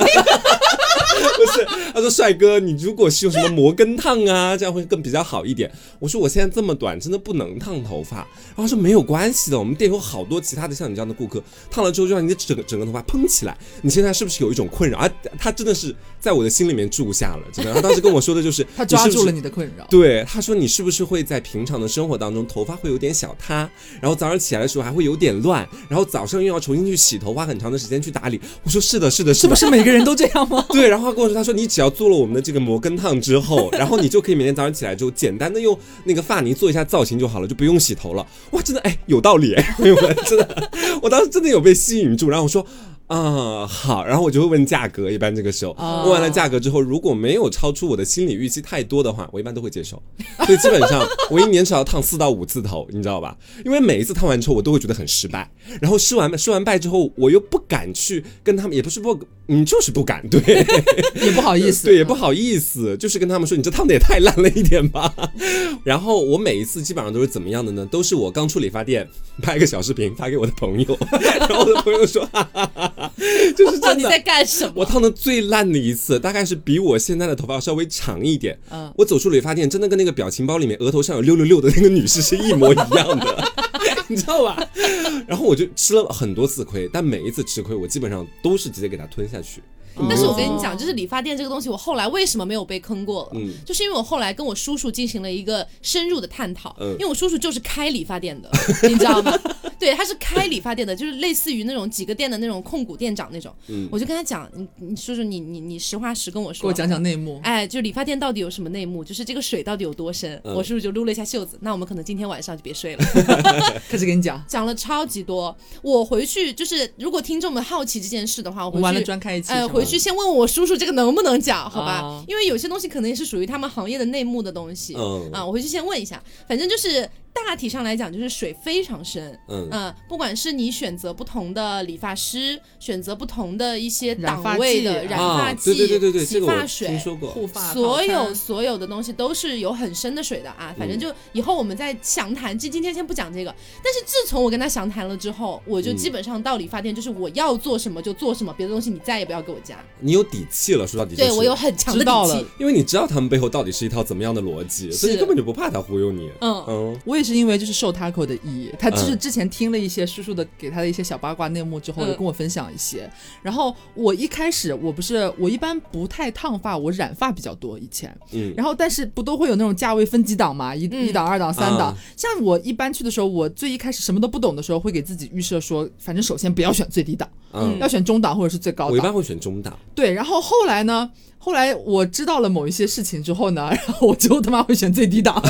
S2: 不是，他说帅哥，你如果是用什么摩根烫啊，这样会更比较好一点。我说我现在这么短，真的不能烫头发。然后他说没有关系的，我们店有好多其他的像你这样的顾客，烫了之后就让你的整个整个头发蓬起来。你现在是不是有一种困扰？啊，他真的是在我的心里面住下了，真的。他当时跟我说的就是，
S3: 他抓住了
S2: 你
S3: 你的困扰。
S2: 对，他说你是不是会在平常的生活当中头发会有点小塌，然后早上起来的时候还会有点乱，然后早上又要重新去洗头，花很长的时间去打理。我说是的，是的，是的
S3: 是不。是每个人都这样吗？
S2: 对，然后他跟我说，他说你只要做了我们的这个摩根烫之后，然后你就可以每天早上起来之后，简单的用那个发泥做一下造型就好了，就不用洗头了。哇，真的哎，有道理哎，朋友们，真的，我当时真的有被吸引住，然后我说。啊、好，然后我就会问价格，一般这个时候、
S3: 哦
S2: 问完了价格之后，如果没有超出我的心理预期太多的话，我一般都会接受。所以基本上我一年只要烫四到五次头，你知道吧？因为每一次烫完之后，我都会觉得很失败，然后失完失完败之后，我又不敢去跟他们，也不是不，嗯，就是不敢，对，
S3: 也不好意思。
S2: 对，也不好意思，就是跟他们说，你这烫的也太烂了一点吧。然后我每一次基本上都是怎么样的呢？都是我刚出理发店拍个小视频发给我的朋友，然后我的朋友说，哈哈哈哈，就是真的
S1: 到底在。干什么？
S2: 我烫的最烂的一次，大概是比我现在的头发稍微长一点。
S3: 嗯
S2: 我走出理发店，真的跟那个表情包里面额头上有六六六的那个女士是一模一样的，你知道吧？然后我就吃了很多次亏，但每一次吃亏，我基本上都是直接给它吞下去，
S1: 但是我跟你讲，就是理发店这个东西，我后来为什么没有被坑过了？
S2: 嗯
S1: 就是因为我后来跟我叔叔进行了一个深入的探讨，
S2: 嗯
S1: 因为我叔叔就是开理发店的，你知道吗？对，他是开理发店的，就是类似于那种几个店的那种控股店长那种。
S2: 嗯
S1: 我就跟他讲，你你叔叔，你你你实话实跟我说，
S3: 给我讲讲内幕。
S1: 哎，就理发店到底有什么内幕？就是这个水到底有多深？
S2: 嗯
S1: 我叔叔就撸了一下袖子，那我们可能今天晚上就别睡了。
S3: 开始给你讲，
S1: 讲了超级多，我回去就是，如果听众们好奇这件事的话，我回去。
S3: 专开一期。
S1: 呃，回去先问问我叔叔这个能不能讲，好吧？
S3: 哦
S1: 因为有些东西可能也是属于他们行业的内幕的东西。
S2: 嗯
S1: 啊，我回去先问一下。反正就是大体上来讲，就是水非常深。
S2: 嗯
S1: 嗯，不管是你选择不同的理发师，选择不同的一些档位的
S3: 剂
S1: 染
S2: 啊
S1: 发剂、
S2: 对对对对对，
S1: 洗
S2: 这个我
S1: 发水
S2: 听，说过。
S3: 护发
S1: 所有所有的东西都是有很深的水的啊，反正就以后我们再详谈。今今天先不讲这个，但是自从我跟他详谈了之后，我就
S2: 嗯
S1: 基本上到理发店就是我要做什么就做什么，别的东西你再也不要给我加。
S2: 你有底气了，说到底就是
S1: 对我有很强的
S3: 知道了
S1: 底气。
S2: 因为你知道他们背后到底是一套怎么样的逻辑，所以你根本就不怕他忽悠你。
S1: 嗯，
S2: 嗯
S3: 我也是因为就是受 Taco 的意，他就是
S2: 嗯
S3: 之前听了一些叔叔的给他的一些小八卦内幕之后，跟我分享一些。然后我一开始我不是我一般不太烫发，我染发比较多以前。
S2: 嗯，
S3: 然后但是不都会有那种价位分级档嘛，一、
S1: 嗯
S3: 一档、二档、三档。
S2: 啊
S3: 像我一般去的时候，我最一开始什么都不懂的时候，会给自己预设说，反正首先不要选最低档，
S2: 嗯，
S3: 要选中档或者是最高档。
S2: 我一般会选中档。
S3: 对，然后后来呢？后来我知道了某一些事情之后呢，然后我就他妈会选最低档，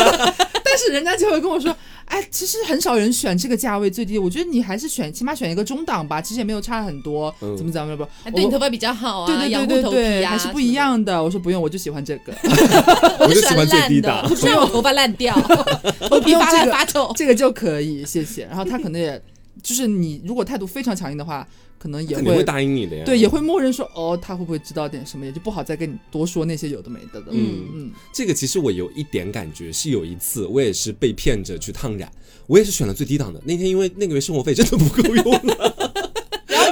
S3: 但是人家就会跟我说，哎，其实很少人选这个价位最低，我觉得你还是选起码选一个中档吧，其实也没有差很多，
S2: 嗯
S3: 怎么怎么不，
S1: 哎对你头发比较好啊，
S3: 对对
S1: 养护头
S3: 对对对，还是不一样的。我说不用，我就喜欢这个。
S2: 我就喜欢
S1: 烂的
S2: 最低档
S1: 我不让我头发烂掉，头皮发烂发臭。
S3: 这个就可以，谢谢。然后他可能也就是你如果态度非常强硬的话，可能也
S2: 会答应你的呀。
S3: 对，也会默认说哦，他会不会知道点什么，也就不好再跟你多说那些有的没的的。
S1: 嗯
S3: 嗯，
S2: 这个其实我有一点感觉，是有一次我也是被骗着去烫染，我也是选了最低档的。那天因为那个月生活费真的不够用了，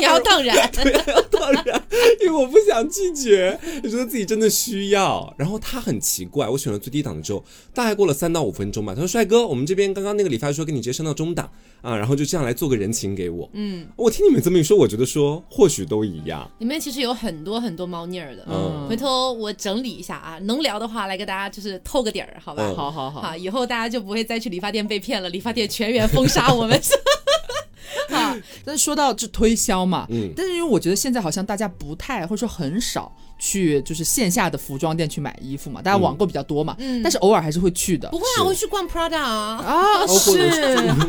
S1: 你还要当然，
S2: 对，要当然，因为我不想拒绝，我觉得自己真的需要。然后他很奇怪，我选了最低档的之后，大概过了三到五分钟吧，他说：“帅哥，我们这边刚刚那个理发师说给你直接升到中档啊，然后就这样来做个人情给我。”
S1: 嗯，
S2: 我听你们这么一说，我觉得说或许都一样。
S1: 里面其实有很多很多猫腻儿的。
S2: 嗯
S1: 回头我整理一下啊，能聊的话来给大家就是透个底儿，好吧？
S2: 嗯
S3: 好好好，
S1: 好，以后大家就不会再去理发店被骗了，理发店全员封杀我们。好，
S3: 但是说到这推销嘛，
S2: 嗯。
S3: 但是因为我觉得现在好像大家不太或者说很少去就是线下的服装店去买衣服嘛，大家网购比较多嘛，
S1: 嗯。
S3: 但是偶尔还是会去的。
S1: 不会啊，我会去逛 Prada 啊，
S3: 是。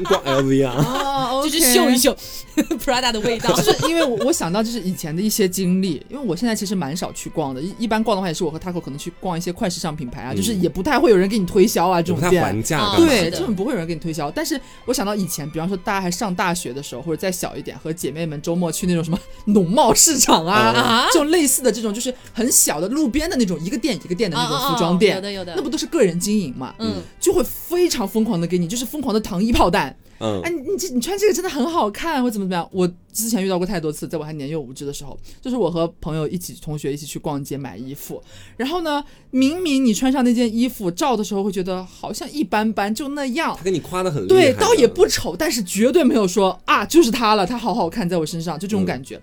S2: 逛 LV 啊，
S3: 哦，
S1: 就是秀一秀 Prada 的味道。
S3: 就是因为我我想到就是以前的一些经历，因为我现在其实蛮少去逛的，一一般逛的话也是我和 Taco 可能去逛一些快时尚品牌啊，
S2: 嗯。
S3: 就是也不太会有人给你推销啊这
S2: 就不太
S3: 种店。
S1: 啊
S2: 还价
S3: 对，
S1: 是的。
S3: 基本不会有人给你推销。但是我想到以前，比方说大家还上大学的时候，或者再小一点，和姐妹们周末去那种什么农贸市场啊，
S1: 啊
S3: 这种类似的这种，就是很小的路边的那种一个店一个店的那种服装店，
S1: 哦哦哦有的有的
S3: 那不都是个人经营嘛？
S1: 嗯，
S3: 就会非常疯狂的给你，就是疯狂的糖衣炮弹。
S2: 嗯
S3: 哎，你你这你穿这个真的很好看，或怎么怎么样？我之前遇到过太多次，在我还年幼无知的时候，就是我和朋友一起、同学一起去逛街买衣服，然后呢，明明你穿上那件衣服，照的时候会觉得好像一般般，就那样
S2: 他。给你夸的很厉害
S3: 对，倒也不丑，但是绝对没有说啊，就是它了，它好好看，在我身上，就这种感觉。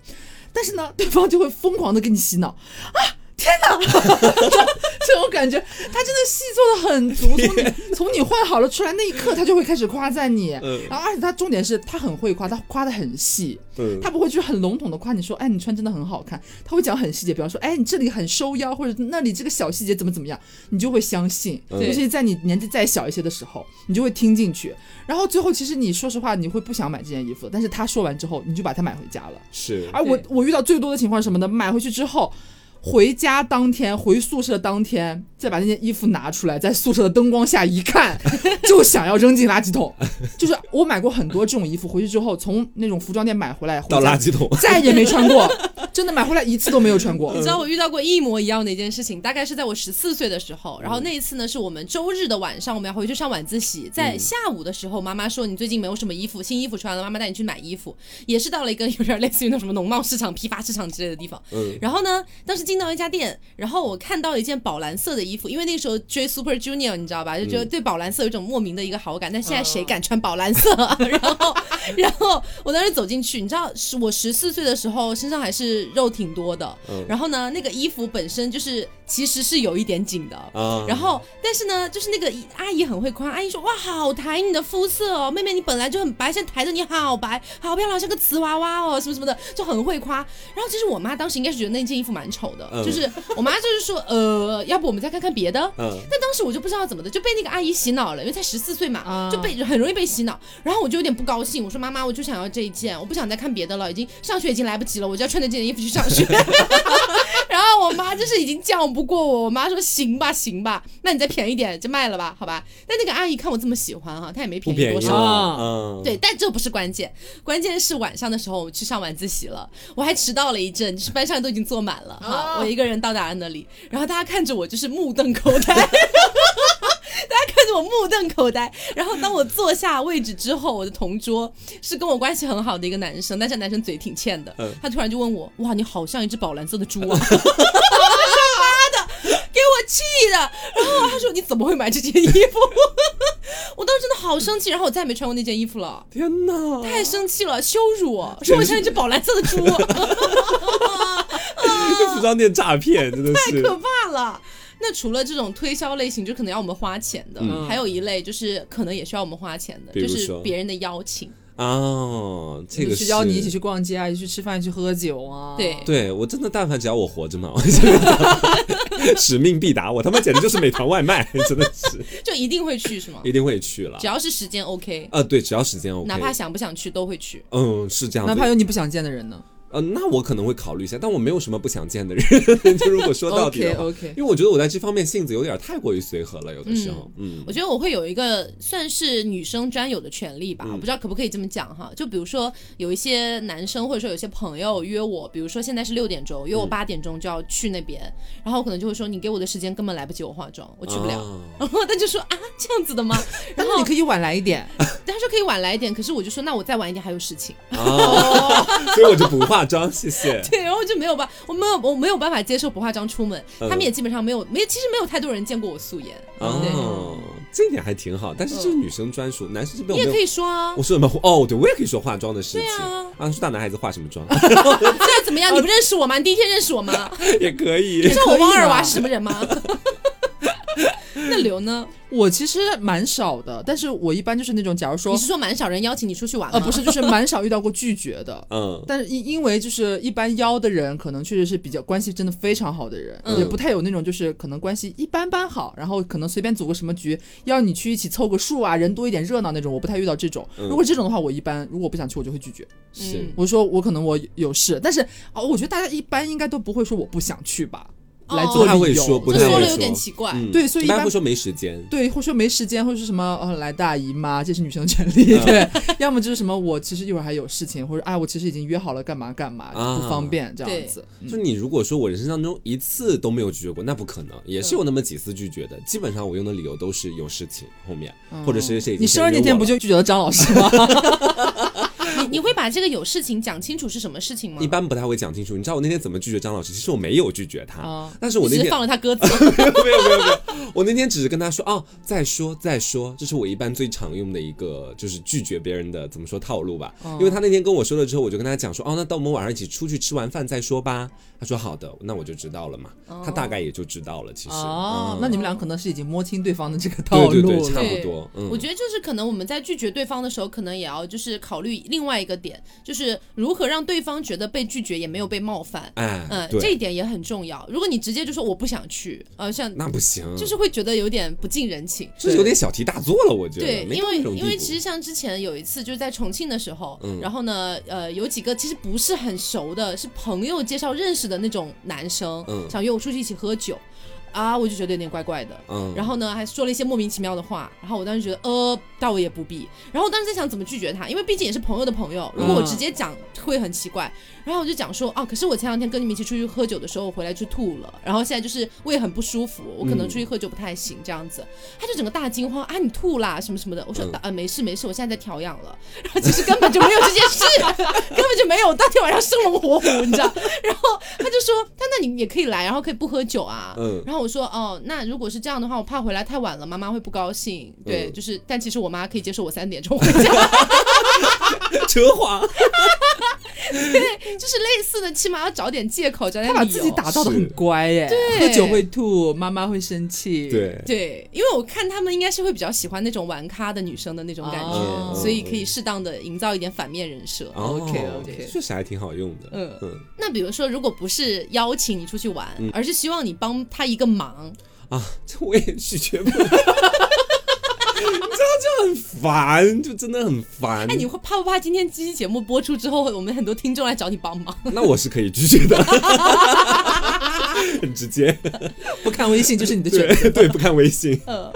S3: 但是呢，对方就会疯狂的给你洗脑啊！天哪，这种感觉，他真的戏做的很足。从你从你换好了出来那一刻，他就会开始夸赞你。
S2: 嗯
S3: 然后，而且他重点是他很会夸，他夸的很细，
S2: 嗯
S3: 他不会去很笼统的夸你说，哎，你穿真的很好看。他会讲很细节，比方说，哎，你这里很收腰，或者那里这个小细节怎么怎么样，你就会相信。
S2: 嗯
S3: 尤其是在你年纪再小一些的时候，你就会听进去。然后最后，其实你说实话，你会不想买这件衣服，但是他说完之后，你就把它买回家了。
S2: 是
S3: 而我我遇到最多的情况是什么呢？买回去之后。回家当天，回宿舍当天，再把那件衣服拿出来，在宿舍的灯光下一看，就想要扔进垃圾桶。就是我买过很多这种衣服，回去之后从那种服装店买回来，回
S2: 到垃圾桶。
S3: 再也没穿过，真的买回来一次都没有穿过
S1: 你。知道我遇到过一模一样的一件事情，大概是在我十四岁的时候，然后那一次呢是我们周日的晚上，我们要回去上晚自习，在下午的时候，妈妈说你最近没有什么衣服，新衣服穿了，妈妈带你去买衣服，也是到了一个有点类似于那种什么农贸市场、批发市场之类的地方。
S2: 嗯
S1: 然后呢，当时进到一家店，然后我看到一件宝蓝色的衣服，因为那个时候追 Super Junior，你知道吧，就觉得对宝蓝色有一种莫名的一个好感。但现在谁敢穿宝蓝色？然后，然后我当时走进去，你知道，是我十四岁的时候，身上还是肉挺多的，
S2: 嗯。
S1: 然后呢，那个衣服本身就是其实是有一点紧的。
S2: 啊，
S1: 然后，但是呢，就是那个阿姨很会夸，阿姨说：“哇，好抬你的肤色哦，妹妹你本来就很白，现在抬的你好白，好漂亮，像个瓷娃娃哦，什么什么的，就很会夸。”然后其实我妈当时应该是觉得那件衣服蛮丑的，
S2: 嗯
S1: 就是我妈就是说：“呃，要不我们再看看别的。”
S2: 嗯，
S1: 但当时我就不知道怎么的，就被那个阿姨洗脑了，因为才十四岁嘛，
S3: 啊
S1: 就被很容易被洗脑。然后我就有点不高兴，我说妈妈，我就想要这一件，我不想再看别的了，已经上学已经来不及了，我就要穿着这件衣服去上学。然后我妈就是已经犟不过我，我妈说行吧行吧，那你再便宜点就卖了吧，好吧。但那个阿姨看我这么喜欢哈，她也没便宜多少。对，但这不是关键，关键是晚上的时候我去上晚自习了，我还迟到了一阵，就是班上都已经坐满了哈，
S3: 哦
S1: 我一个人到达了那里，然后大家看着我就是目瞪口呆，着我目瞪口呆，然后当我坐下位置之后，我的同桌是跟我关系很好的一个男生，但这男生嘴挺欠的，
S2: 嗯
S1: 他突然就问我，哇，你好像一只宝蓝色的猪妈的，给我气的！然后他说你怎么会买这件衣服？我当时真的好生气，然后我再也没穿过那件衣服了。
S2: 天哪，
S1: 太生气了，羞辱我，说我像一只宝蓝色的猪，
S2: 这服装店诈骗真的是，
S1: 太可怕了。那除了这种推销类型，就可能要我们花钱的，
S2: 嗯
S1: 还有一类就是可能也需要我们花钱的，就是别人的邀请。
S2: 哦，这个
S3: 就是邀你一起去逛街啊，一起去吃饭，一起去喝酒啊。
S1: 对
S2: 对我真的，但凡只要我活着嘛，我真的 使命必达，我他妈简直就是美团外卖，真的是
S1: 就一定会去是吗？
S2: 一定会去了
S1: 只。要是时间 OK，
S2: 啊，对，只要时间 OK，
S1: 哪怕想不想去都会去。
S2: 嗯是这样，
S3: 哪怕有你不想见的人呢。
S2: 呃，那我可能会考虑一下，但我没有什么不想见的人。就如果说到底
S3: OK
S2: 的话
S3: OK，
S2: 因为我觉得我在这方面性子有点太过于随和了，有的时候，嗯
S1: 我觉得我会有一个算是女生专有的权利吧，
S2: 嗯
S1: 我不知道可不可以这么讲哈。就比如说有一些男生或者说有些朋友约我，比如说现在是六点钟，约我
S2: 嗯
S1: 八点钟就要去那边，然后我可能就会说你给我的时间根本来不及我化妆，我去不了。
S2: 啊
S1: 然后他就说啊这样子的吗？然
S3: 后你可以晚来一点。
S1: 他说可以晚来一点，可是我就说那我再晚一点还有事情。
S2: 哦，所以我就不化妆，谢谢。
S1: 对，然后就没有办，我没有我没有办法接受不化妆出门，
S2: 嗯
S1: 他们也基本上没有没其实没有太多人见过我素颜。
S2: 哦，这一点还挺好，但是这是女生专属，男生这边我
S1: 也可以说啊
S2: 我，说什么？哦，对，我也可以说化妆的事情。
S1: 对啊
S2: 啊，说大男孩子化什么妆
S1: 现在怎么样？你不认识我吗？你第一天认识我吗？
S2: 也可以
S1: 你知。道我汪二娃是什么人吗？那刘呢？
S3: 我其实蛮少的，但是我一般就是那种，假如说
S1: 你是说蛮少人邀请你出去玩吗？
S3: 呃不是，就是蛮少遇到过拒绝的。
S2: 嗯，
S3: 但是因因为就是一般邀的人，可能确实是比较关系真的非常好的人，
S1: 嗯
S3: 也不太有那种就是可能关系一般般好，然后可能随便组个什么局，要你去一起凑个数啊，人多一点热闹那种，我不太遇到这种。
S2: 嗯
S3: 如果这种的话，我一般如果不想去，我就会拒绝。
S2: 是
S1: 嗯
S3: 我说我可能我有事，但是哦，我觉得大家一般应该都不会说我不想去吧，
S1: 哦
S3: 来做理由。
S2: 说不太会
S1: 这说了有点奇怪。
S2: 嗯
S3: 对所以一般
S2: 一般会说没时间。
S3: 对，或说没时间，或者是什么呃来大姨妈，这是女生的权利，
S2: 嗯
S3: 对，要么就是什么我其实一会儿还有事情，或者哎我其实已经约好了干嘛干嘛，
S2: 啊
S3: 不方便这样子。
S2: 就你如果说我人生当中一次都没有拒绝过，那不可能，也是有那么几次拒绝的。基本上我用的理由都是有事情后面，或者是谁已经
S3: 你生日那天不
S2: 就
S3: 就拒绝了张老师吗？
S1: 你你会把这个有事情讲清楚是什么事情吗？
S2: 一般不太会讲清楚。你知道我那天怎么拒绝张老师？其实我没有拒绝他，
S3: 哦
S2: 但是我那天
S1: 放了他鸽子。
S2: 没有没有没有，我那天只是跟他说哦，再说再说，这是我一般最常用的一个就是拒绝别人的怎么说套路吧。因为他那天跟我说了之后，我就跟他讲说哦，那到我们晚上一起出去吃完饭再说吧。他说好的，那我就知道了嘛。他大概也就知道了，其实。
S3: 哦
S2: 嗯，
S3: 那你们俩可能是已经摸清对方的这个套路
S2: 对对对，差。不多。嗯
S1: 我，觉得就是可能我们在拒绝对方的时候，可能也要就是考虑另外一个点，就是如何让对方觉得被拒绝也没有被冒犯。
S2: 哎，
S1: 嗯，
S2: 对，
S1: 这一点也很重要。如果你直接就说我不想去，呃，像
S2: 那不行，
S1: 就是会觉得有点不近人情。
S2: 这是有点小题大做了，我觉得。
S1: 对，因为因为其实像之前有一次就是在重庆的时候，
S2: 嗯
S1: 然后呢，呃，有几个其实不是很熟的，是朋友介绍认识的那种男生，
S2: 嗯
S1: 想约我出去一起喝酒，啊，我就觉得有点怪怪的。
S2: 嗯，
S1: 然后呢，还说了一些莫名其妙的话，然后我当时觉得，呃，倒也不必。然后我当时在想怎么拒绝他，因为毕竟也是朋友的朋友，如果我直接讲会很奇怪。然后我就讲说，哦，可是我前两天跟你们一起出去喝酒的时候，我回来就吐了，然后现在就是胃很不舒服，我可能出去喝酒不太行这样子。他就整个大惊慌啊，你吐啦什么什么的。我说，
S2: 嗯
S1: 呃，没事没事，我现在在调养了。然后其实根本就没有这件事，根本就没有，当天晚上生龙活虎，你知道。然后他就说，他那你也可以来，然后可以不喝酒啊。
S2: 嗯
S1: 然后我说，哦，那如果是这样的话，我怕回来太晚了，妈妈会不高兴。对，
S2: 嗯
S1: 就是，但其实我妈可以接受我三点钟回家。
S2: 扯谎，对
S1: 就是类似的，起码要找点借口，找点理由。
S3: 他把自己打造的很乖耶，
S1: 对。
S3: 喝酒会吐，妈妈会生气，，
S2: 对，
S1: 对，因为我看他们应该是会比较喜欢那种玩咖的女生的那种感觉，
S3: 哦。
S1: 所以可以适当的营造一点反面人设。
S2: 哦。
S3: OK，OK。
S2: 确实还挺好用的。
S1: 嗯。
S2: 嗯。
S1: 那比如说，如果不是邀请你出去玩，
S2: 嗯。
S1: 而是希望你帮他一个忙，
S2: 啊，这我也拒绝不了。就很烦，就真的很烦。
S1: 哎，你会怕不怕今天这期节目播出之后，我们很多听众来找你帮忙？
S2: 那我是可以拒绝的，很直接。
S3: 不看微信就是你的选择。
S2: 对对，不看微信。
S1: 呃，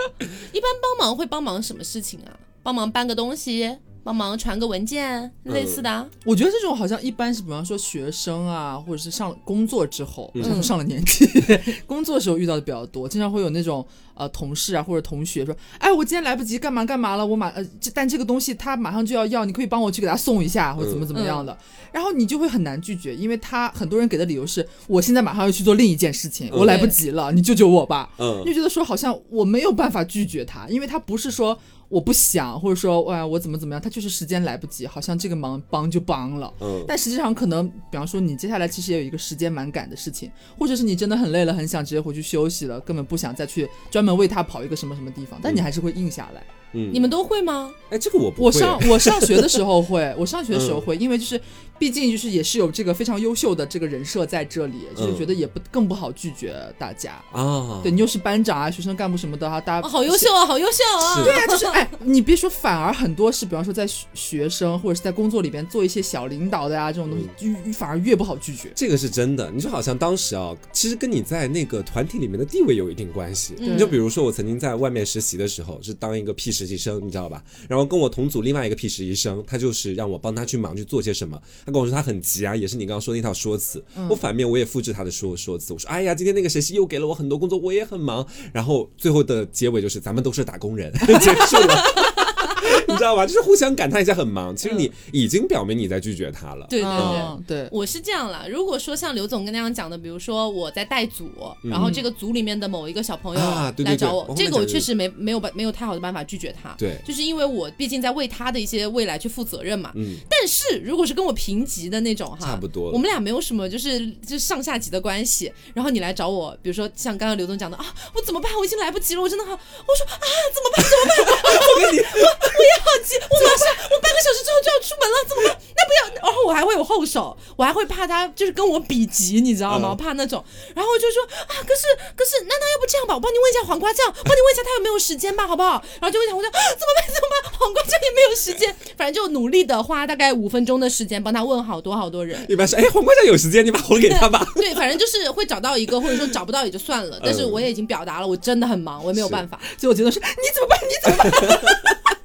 S1: 一般帮忙会帮忙什么事情啊？帮忙搬个东西，帮忙传个文件，类似的。啊。
S3: 我觉得这种好像一般是，比方说学生啊，或者是上了工作之后，
S2: 嗯。
S3: 就是上了年纪，工作时候遇到的比较多，经常会有那种呃同事啊或者同学说，哎，我今天来不及干嘛干嘛了，我马呃这但这个东西他马上就要要，你可以帮我去给他送一下，或者怎么怎么样的，然后你就会很难拒绝，因为他很多人给的理由是我现在马上要去做另一件事情，我来不及了，你救救我吧。
S2: 嗯。
S3: 就觉得说好像我没有办法拒绝他，因为他不是说我不想，或者说哇我怎么怎么样，他就是时间来不及，好像这个忙帮就帮了。
S2: 嗯，
S3: 但实际上可能，比方说你接下来其实也有一个时间蛮赶的事情，或者是你真的很累了，很想直接回去休息了，根本不想再去专门为他跑一个什么什么地方，但你还是会硬下来。
S2: 嗯
S1: 你们都会吗？
S2: 哎，这个我不会。
S3: 我上 我上学的时候会，我上学的时候会，因为就是毕竟就是也是有这个非常优秀的这个人设在这里，就是觉得也不更不好拒绝大家。
S2: 啊，
S3: 对你又是班长啊，学生干部什么的哈，大家
S1: 哦，好优秀啊，好优秀啊！
S3: 对啊，就是哎，你别说，反而很多是，比方说在学学生或者是在工作里边做一些小领导的呀、这种东西，越反而越不好拒绝。
S2: 这个是真的，你就好像当时啊，其实跟你在那个团体里面的地位有一定关系。
S1: 嗯
S2: 你就比如说，我曾经在外面实习的时候，是当一个屁实习生，你知道吧？然后跟我同组另外一个屁实习生，他就是让我帮他去忙去做些什么。他跟我说他很急啊，也是你刚刚说的那套说辞。我反面我也复制他的说说辞，我说哎呀，今天那个谁谁又给了我很多工作，我也很忙。然后最后的结尾就是咱们都是打工人，结束了。你知道吧？就是互相感叹一下很忙，其实你已经表明你在拒绝他了。
S1: 对对对。
S3: 嗯对，
S1: 我是这样啦，如果说像刘总跟那样讲的，比如说我在带组，然后这个组里面的某一个小朋友来找我，
S2: 这个
S1: 我确实没没有办没有太好的办法拒绝他，
S2: 对
S1: 就是因为我毕竟在为他的一些未来去负责任嘛。
S2: 嗯，
S1: 但是如果是跟我平级的那种哈，
S2: 差不多
S1: 我们俩没有什么就是就是上下级的关系，然后你来找我，比如说像刚刚刘总讲的啊，我怎么办？我已经来不及了，我真的好，我说啊，怎么办？怎么办？我我也好急，我马上我半个小时之后就要出门了，怎么办？那不要，然后我还会有后手，我还会怕他就是跟我比急，你知道吗？
S2: 嗯
S1: 怕那种，然后我就说啊，可是可是，那那要不这样吧，我帮你问一下黄瓜酱，帮你问一下他有没有时间吧，好不好？然后就问一下，我说啊，怎么办？怎么办？黄瓜酱也没有时间，反正就努力的花大概五分钟的时间帮他问好多好多人。
S2: 一般是哎，黄瓜酱有时间，你把活给他吧。
S1: 对，反正就是会找到一个，或者说找不到也就算了。但是
S2: 嗯
S1: 我也已经表达了，我真的很忙，我也没有办法。
S3: 所以我觉得是你怎么办？你怎么办？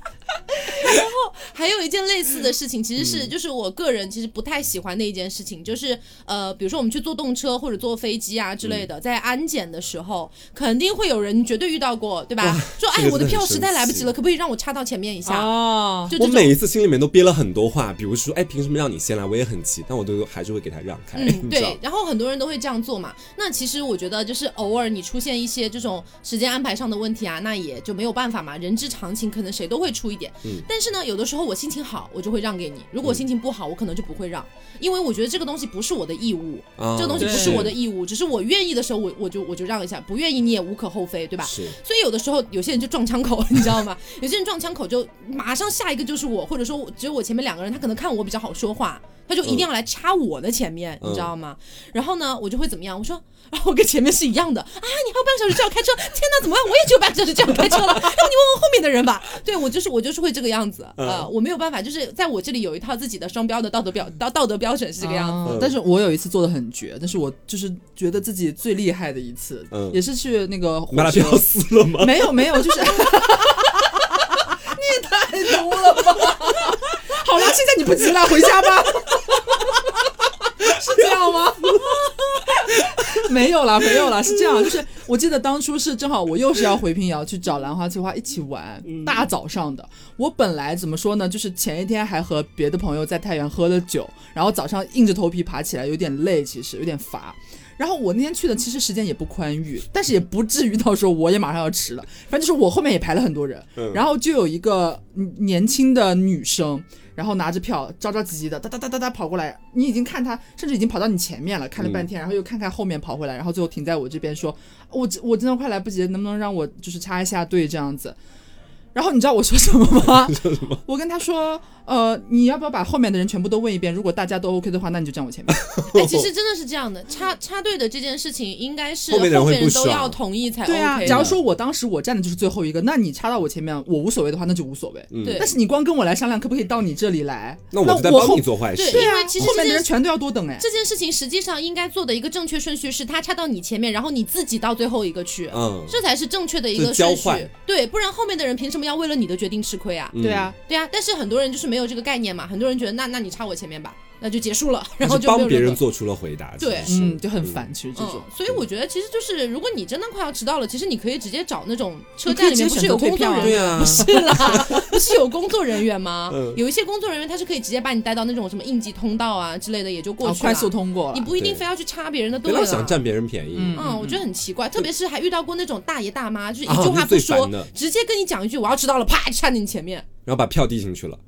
S1: 还有一件类似的事情，其实
S2: 嗯
S1: 是就是我个人其实不太喜欢的一件事情，就是呃，比如说我们去坐动车或者坐飞机啊之类
S2: 嗯
S1: 的，在安检的时候，肯定会有人绝对遇到过，对吧？说哎，我的票实在来不及了，可不可以让我插到前面一下？
S3: 哦，
S1: 就。
S2: 我每一次心里面都憋了很多话，比如说，哎，凭什么让你先来？我也很急，但我都还是会给他让开，
S1: 嗯，对，然后很多人都会这样做嘛。那其实我觉得，就是偶尔你出现一些这种时间安排上的问题啊，那也就没有办法嘛，人之常情，可能谁都会出一点。
S2: 嗯
S1: 但是呢，有的时候我心情好，我就会让给你；如果我心情不好，我可能就不会让，因为我觉得这个东西不是我的义务，
S2: 啊
S1: 这个东西不是我的义务，只是我愿意的时候，我我就我就让一下，不愿意你也无可厚非，对吧？
S2: 是。
S1: 所以有的时候有些人就撞枪口，你知道吗？有些人撞枪口就马上下一个就是我，或者说只有我前面两个人，他可能看我比较好说话，他就一定要来插我的前面，
S2: 嗯
S1: 你知道吗？然后呢，我就会怎么样？我说，然 后我跟前面是一样的啊，你还有半个小时就要开车，天哪，怎么办？我也只有半个小时就要开车了，要不你问问后面的人吧。对我就是我就是会这个样子，呃，
S2: 嗯
S1: 我没有办法，就是在我这里有一套自己的双标的道德标道道德标准是这个样子。
S3: 但是我有一次做的很绝，但是我就是觉得自己最厉害的一次，
S2: 嗯
S3: 也是去那个火车
S2: 撕了吗？
S3: 没有没有，就是你也太毒了吧！好了，现在你不急了，回家吧。是这样吗？没有啦，没有啦，是这样，就是我记得当初是正好我又是要回平遥去找兰花翠花一起玩，大早上的。我本来怎么说呢，就是前一天还和别的朋友在太原喝了酒，然后早上硬着头皮爬起来，有点累，其实有点乏。然后我那天去的其实时间也不宽裕，但是也不至于到说我也马上要迟了。反正就是我后面也排了很多人，
S2: 嗯
S3: 然后就有一个嗯年轻的女生，然后拿着票着着急急的哒哒哒哒哒跑过来，你已经看他，甚至已经跑到你前面了，看了半天，然后又看看后面跑回来，然后最后停在我这边说，我我真的快来不及，能不能让我就是插一下队这样子？然后你知道我说什么吗？我跟他说，呃，你要不要把后面的人全部都问一遍？如果大家都 OK 的话，那你就站我前面。
S1: 哎，其实真的是这样的，插插队的这件事情应该是
S2: 后面的人
S1: 都要同意才 OK
S3: 对啊，假如说我当时我站的就是最后一个，那你插到我前面，我无所谓的话，那就无所谓。
S2: 嗯
S1: 对
S3: 但是你光跟我来商量，可不可以到你这里来？
S2: 那我在帮你做坏事。
S1: 对因为
S3: 后面的
S1: 其实这件
S3: 人全都要多等哎。
S1: 这件事情实际上应该做的一个正确顺序是，他插到你前面，然后你自己到最后一个去，
S2: 嗯，
S1: 这才是正确的一个顺序
S2: 换。
S1: 对，不然后面的人凭什么要为了你的决定吃亏啊？
S2: 嗯
S3: 对啊，
S1: 对啊，但是很多人就是没有这个概念嘛，很多人觉得那那你插我前面吧，那就结束了，然后就没有
S2: 帮别人做出了回答。
S1: 对
S3: 嗯，就很烦。其实这种
S1: 嗯，所以我觉得其实就是，如果你真的快要迟到了，其实你可以直接找那种车站里面不是有工作人员，
S2: 啊
S1: 不是啦，不是有工作人员吗？
S2: 嗯
S1: 有一些工作人员他是可以直接把你带到那种什么应急通道啊之类的，也就过去
S3: 快速通过了
S1: 你。不一定非要去插别人的队了。
S2: 不要想占别人便宜。
S3: 嗯
S1: 嗯，我觉得很奇怪，特别是还遇到过那种大爷大妈，就是一
S2: 啊
S1: 句话不说直接跟你讲一句我要迟到了，啪就插你前面。
S2: 然后把票递进去了。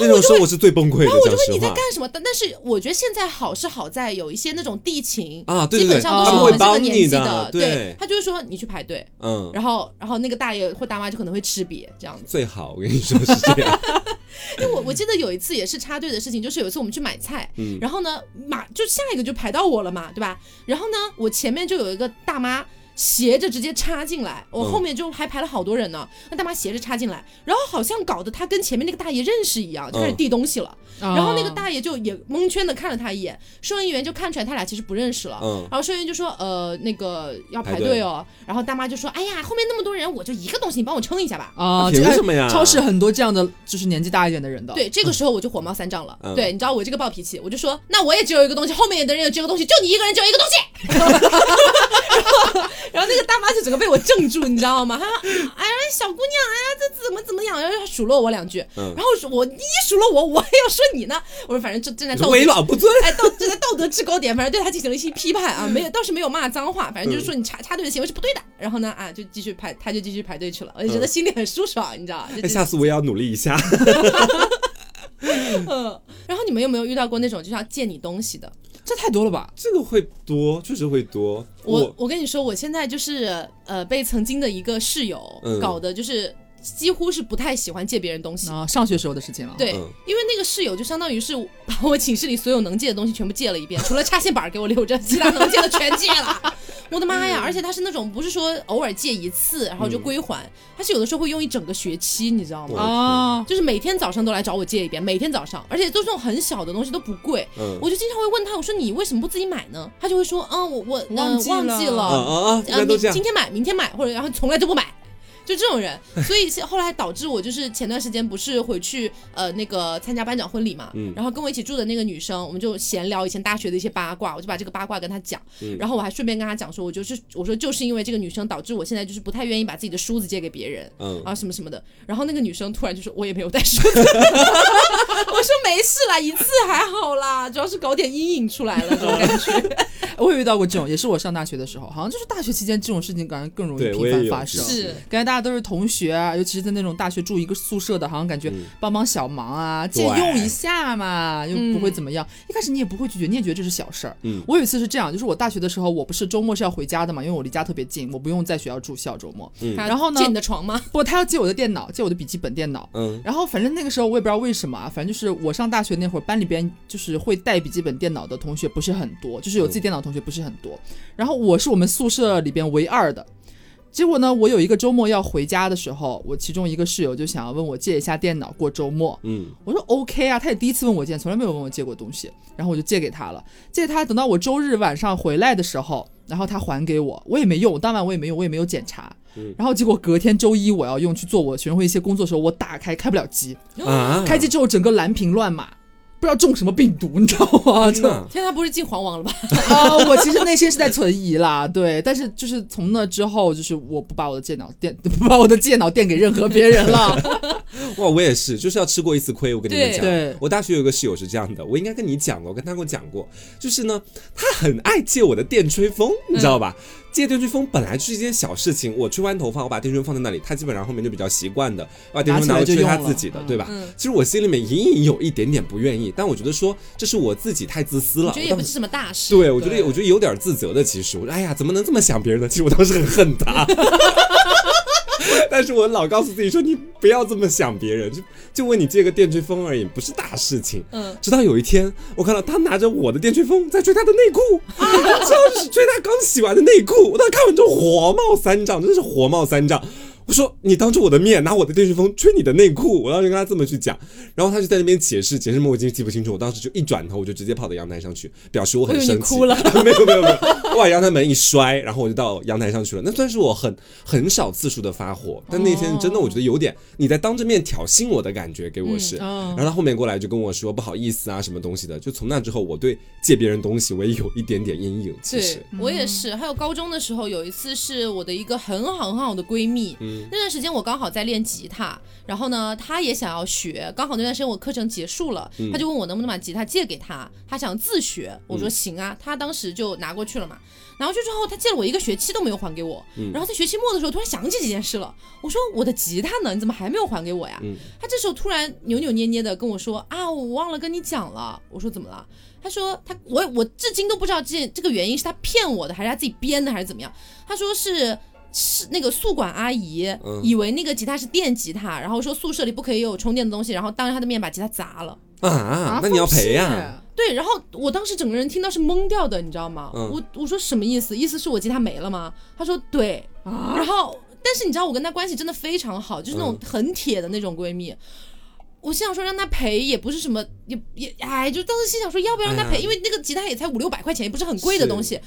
S2: 那种时候我是最崩溃的，
S1: 我就
S2: 讲实话
S1: 问你在干。什么？但但是我觉得现在好是好在有一些那种地勤
S2: 啊对对
S1: 基本上都是我们这个
S2: 会帮你
S1: 年纪
S2: 的对
S1: 对，他就会说你去排队，
S2: 嗯，
S1: 然后然后那个大爷或大妈就可能会吃瘪这样子。
S2: 最好我跟你说是这样。
S1: 因为我我记得有一次也是插队的事情，就是有一次我们去买菜，
S2: 嗯
S1: 然后呢马就下一个就排到我了嘛，对吧？然后呢我前面就有一个大妈。斜着直接插进来，我
S2: 嗯
S1: 后面就还排了好多人呢。那大妈斜着插进来，然后好像搞得她跟前面那个大爷认识一样，就开始
S2: 嗯
S1: 递东西了。
S3: 然
S1: 然后那个大爷就也蒙圈的看了他一眼，收银员就看出来他俩其实不认识了。
S2: 嗯
S1: 然后收银员就说：“呃，那个要排
S2: 排队
S1: 队哦。”然后大妈就说：“哎呀，后面那么多人，我就一个东西，你帮我称一下吧。”
S3: 啊，
S2: 凭
S3: 这个
S2: 什么呀
S3: 超市很多这样的，就是年纪大一点的人的。
S1: 对，这个时候我就火冒三丈了。
S2: 嗯
S1: 对，你知道我这个暴脾气，我就说，那我也只有一个东西，后面的人也只有一个东西，就你一个人只有一个东西。然后，那个大妈就整个被我镇住，你知道吗？她说：“哎呀，小姑娘，哎呀，这怎么怎么样？”然后她数落我两句，
S2: 嗯
S1: 然后我说我你数落我，我还要说你呢。我说反正正正在道德
S2: 为老不尊。
S1: 哎，道正在道德制高点，反正对他进行了一些批判啊，没有倒是没有骂脏话，反正就是说你插插队的行为是不对的。然后呢，啊，就继续排，他就继续排队去了，我就觉得心里很舒爽，你知道吧？就
S2: 哎，下次我也要努力一下。
S1: 嗯，然后你们有没有遇到过那种就是要借你东西的？
S3: 这太多了吧？
S2: 这个会多，确实会多。
S1: 我我跟你说，我现在就是呃，被曾经的一个室友
S2: 嗯
S1: 搞的，就是几乎是不太喜欢借别人东西。
S3: 啊，上学时候的事情了。
S1: 对，
S2: 嗯
S1: 因为那个室友就相当于是把我寝室里所有能借的东西全部借了一遍，除了插线板给我留着，其他能借的全借了。我的妈呀！而且他是那种不是说偶尔借一次然后就归还，他是有的时候会用一整个学期，你知道吗？
S3: 啊，
S1: 就是每天早上都来找我借一遍，每天早上，而且都是那种很小的东西，都不贵。
S2: 嗯
S1: 我就经常会问他，我说你为什么不自己买呢？他就会说，啊，我我呃
S3: 忘记了
S1: 忘记了，
S2: 啊啊啊！一
S1: 呃，
S2: 般都这样
S1: 明今。天买，明天买，或者然后从来就不买。就这种人，所以是后来导致我就是前段时间不是回去呃那个参加班长婚礼嘛，
S2: 嗯
S1: 然后跟我一起住的那个女生，我们就闲聊以前大学的一些八卦，我就把这个八卦跟她讲，
S2: 嗯。
S1: 然后我还顺便跟她讲说，我就是我说就是因为这个女生导致我现在就是不太愿意把自己的梳子借给别人，
S2: 嗯，
S1: 啊什么什么的，然后那个女生突然就说我也没有带梳子，我说没事啦，一次还好啦，主要是搞点阴影出来了这种感觉，
S3: 我也遇到过这种，也是我上大学的时候，好像就是大学期间这种事情感觉更容易频繁发生。
S1: 是
S3: 感觉大家都是同学啊，尤其是在那种大学住一个宿舍的，好像感觉
S2: 嗯
S3: 帮帮小忙啊，借用一下嘛，又不会怎么样。一开始你也不会拒绝，你也觉得这是小事儿。
S2: 嗯
S3: 我有一次是这样，就是我大学的时候，我不是周末是要回家的嘛，因为我离家特别近，我不用在学校住校周末。
S2: 嗯
S3: 然后呢
S1: 借你的床吗？
S3: 不，他要借我的电脑，借我的笔记本电脑。
S2: 嗯
S3: 然后反正那个时候我也不知道为什么啊，反正就是我上大学那会儿，班里边就是会带笔记本电脑的同学不是很多，就是有自己电脑同学不是很多。然后我是我们宿舍里边唯二的。结果呢，我有一个周末要回家的时候，我其中一个室友就想要问我借一下电脑过周末。
S2: 嗯。
S3: 我说 OK 啊，他也第一次问我借，从来没有问我借过东西，然后我就借给他了。借他，等到我周日晚上回来的时候，然后他还给我，我也没用，当晚我也没用，我也没有检查。
S2: 嗯。
S3: 然后结果隔天周一我要用去做我学生会一些工作的时候，我打开开不了机，
S2: 啊，
S3: 开机之后整个蓝屏乱码，不知道中什么病毒，你知道吗？这
S2: 天
S1: 他不是进黄网了吧？
S3: 啊，我其实内心是在存疑啦，对，但是就是从那之后，就是我不把我的电脑电不把我的电脑电给任何别人了。
S2: 哇，我也是，就是要吃过一次亏。我跟你们讲，
S3: 对
S2: 我大学有一个室友是这样的，我应该跟你讲过，我跟他跟我讲过，就是呢，他很爱借我的电吹风，你知道吧？借电吹风本来就是一件小事情，我吹完头发，我把电吹风放在那里，他基本上后面就比较习惯的，把电吹风拿过去吹他自己的，对吧？
S1: 嗯
S2: 其实我心里面隐隐有一点点不愿意，但我觉得说这是我自己太自私了。
S1: 我觉得也不是什么大事。
S2: 对，我觉得我觉得有点自责的。其实我说，哎呀，怎么能这么想别人呢？其实我当时很恨他，但是我老告诉自己说，你不要这么想别人，就就问你借个电吹风而已，不是大事情。
S1: 嗯，
S2: 直到有一天，我看到他拿着我的电吹风在吹他的内裤，就是吹他刚洗完的内裤。我当时看完之后火冒三丈，真的是火冒三丈。我说你当着我的面拿我的电吹风吹你的内裤，我当时跟他这么去讲，然后他就在那边解释，解释我已经记不清楚。我当时就一转头，我就直接跑到阳台上去，表示我很生气。
S1: 哭了
S2: 没有没有没有，我把阳台门一摔，然后我就到阳台上去了。那算是我很很少次数的发火，但那天真的我觉得有点你在当着面挑衅我的感觉，给我是。
S3: 嗯
S2: 然后他后面过来就跟我说不好意思啊，什么东西的。就从那之后，我对借别人东西我也有一点点阴影。其实
S1: 对，我也是。还有高中的时候，有一次是我的一个很好很好的闺蜜，
S2: 嗯
S1: 那段时间我刚好在练吉他，然后呢，他也想要学，刚好那段时间我课程结束了，
S2: 嗯
S1: 她就问我能不能把吉他借给他，他想自学，我说行啊，他当时就拿过去了嘛。拿过去之后，他借了我一个学期都没有还给我，
S2: 嗯
S1: 然后在学期末的时候突然想起这件事了，我说我的吉他呢？你怎么还没有还给我呀？
S2: 嗯
S1: 她这时候突然扭扭捏捏的跟我说啊，我忘了跟你讲了。我说怎么了？他说他我我至今都不知道这这个原因是他骗我的，还是他自己编的，还是怎么样？他说是。是那个宿管阿姨、
S2: 嗯
S1: 以为那个吉他是电吉他，然后说宿舍里不可以有充电的东西，然后当着她的面把吉他砸了。
S2: 啊，那你要赔呀、
S1: 对，然后我当时整个人听到是懵掉的，你知道吗？
S2: 嗯
S1: 我我说什么意思？意思是我吉他没了吗？他说对，啊然后但是你知道我跟她关系真的非常好，就是那种很铁的那种闺蜜。我心想说让他赔也不是什么，也也哎，就当时心想说要不要让他赔，
S2: 哎
S1: 因为那个吉他也才五六百块钱，也不是很贵的东西。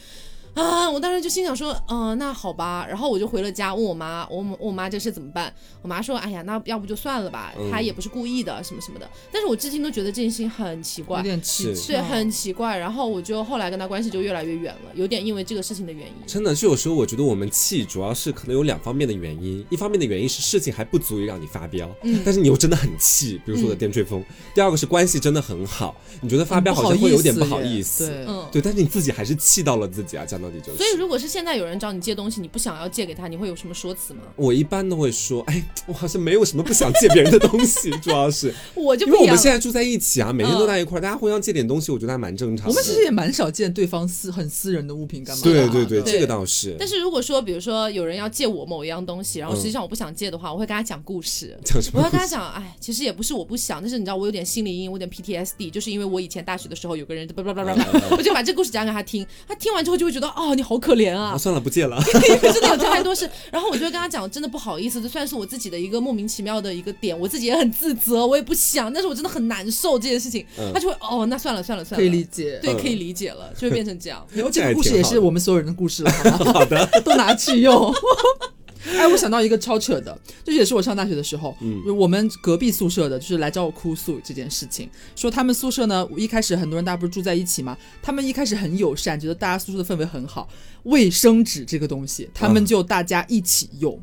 S1: 啊！我当时就心想说，嗯、那好吧。然后我就回了家，问我妈，我问我妈这事怎么办？我妈说，哎呀，那要不就算了吧，
S2: 嗯
S1: 她也不是故意的，什么什么的。但是我至今都觉得这件事情很奇怪
S3: 有，点气
S2: 是
S3: 气，
S1: 对，很奇怪。然后我就后来跟她关系就越来越远了，有点因为这个事情的原因。
S2: 真的就有时候我觉得我们气主要是可能有两方面的原因，一方面的原因是事情还不足以让你发飙，
S1: 嗯
S2: 但是你又真的很气，比如说我的电吹风；第二个是关系真的很好，你觉得发飙好像会有点不好
S3: 耶
S2: 意思，
S3: 对，
S1: 嗯，
S2: 对，但是你自己还是气到了自己啊，讲到底就是。
S1: 所以如果是现在有人找你借东西，你不想要借给他，你会有什么说辞吗？
S2: 我一般都会说，哎，我好像没有什么不想借别人的东西，主要是因为我
S1: 我就不一样了
S2: 们现在住在一起啊，每天都在一块儿，大家互相借点东西，我觉得还蛮正常的。
S3: 我们其实也蛮少见对方私很私人的物品干嘛啊？
S2: 对对对，
S1: 对
S2: 这个倒是。
S1: 但是如果说，比如说有人要借我某一样东西，然后
S2: 嗯
S1: 实际上我不想借的话，我会跟他讲故事。
S2: 讲什么？
S1: 我会跟他讲，哎，其实也不是我不想，但是你知道我有点心理阴影，我有点 PTSD，就是因为我以前大学的时候有个人叭叭叭叭叭，我就把这个故事讲给他听，他听完之后就会觉得，哦，你好可怜啊
S2: 啊，，算了，不借了。
S1: 真的有太多事。然后我就会跟他讲，真的不好意思，这算是我自己的一个莫名其妙的一个点，我自己也很自责，我也不想，但是我真的很难受这件事情。
S2: 嗯
S1: 他就会，哦，那算了算了算了，
S3: 可以理解。
S1: 对，
S2: 嗯
S1: 可以理解了，就会变成这样。
S3: 然后这个故事也是我们所有人的故事了，好吗？
S2: 好的，
S3: 都拿去用。哎，我想到一个超扯的，这也是我上大学的时候，
S2: 嗯
S3: 我们隔壁宿舍的，就是来找我哭诉这件事情，说他们宿舍呢，一开始很多人大家不是住在一起嘛，他们一开始很友善，觉得大家宿舍的氛围很好，卫生纸这个东西，他们就大家一起用。
S1: 嗯，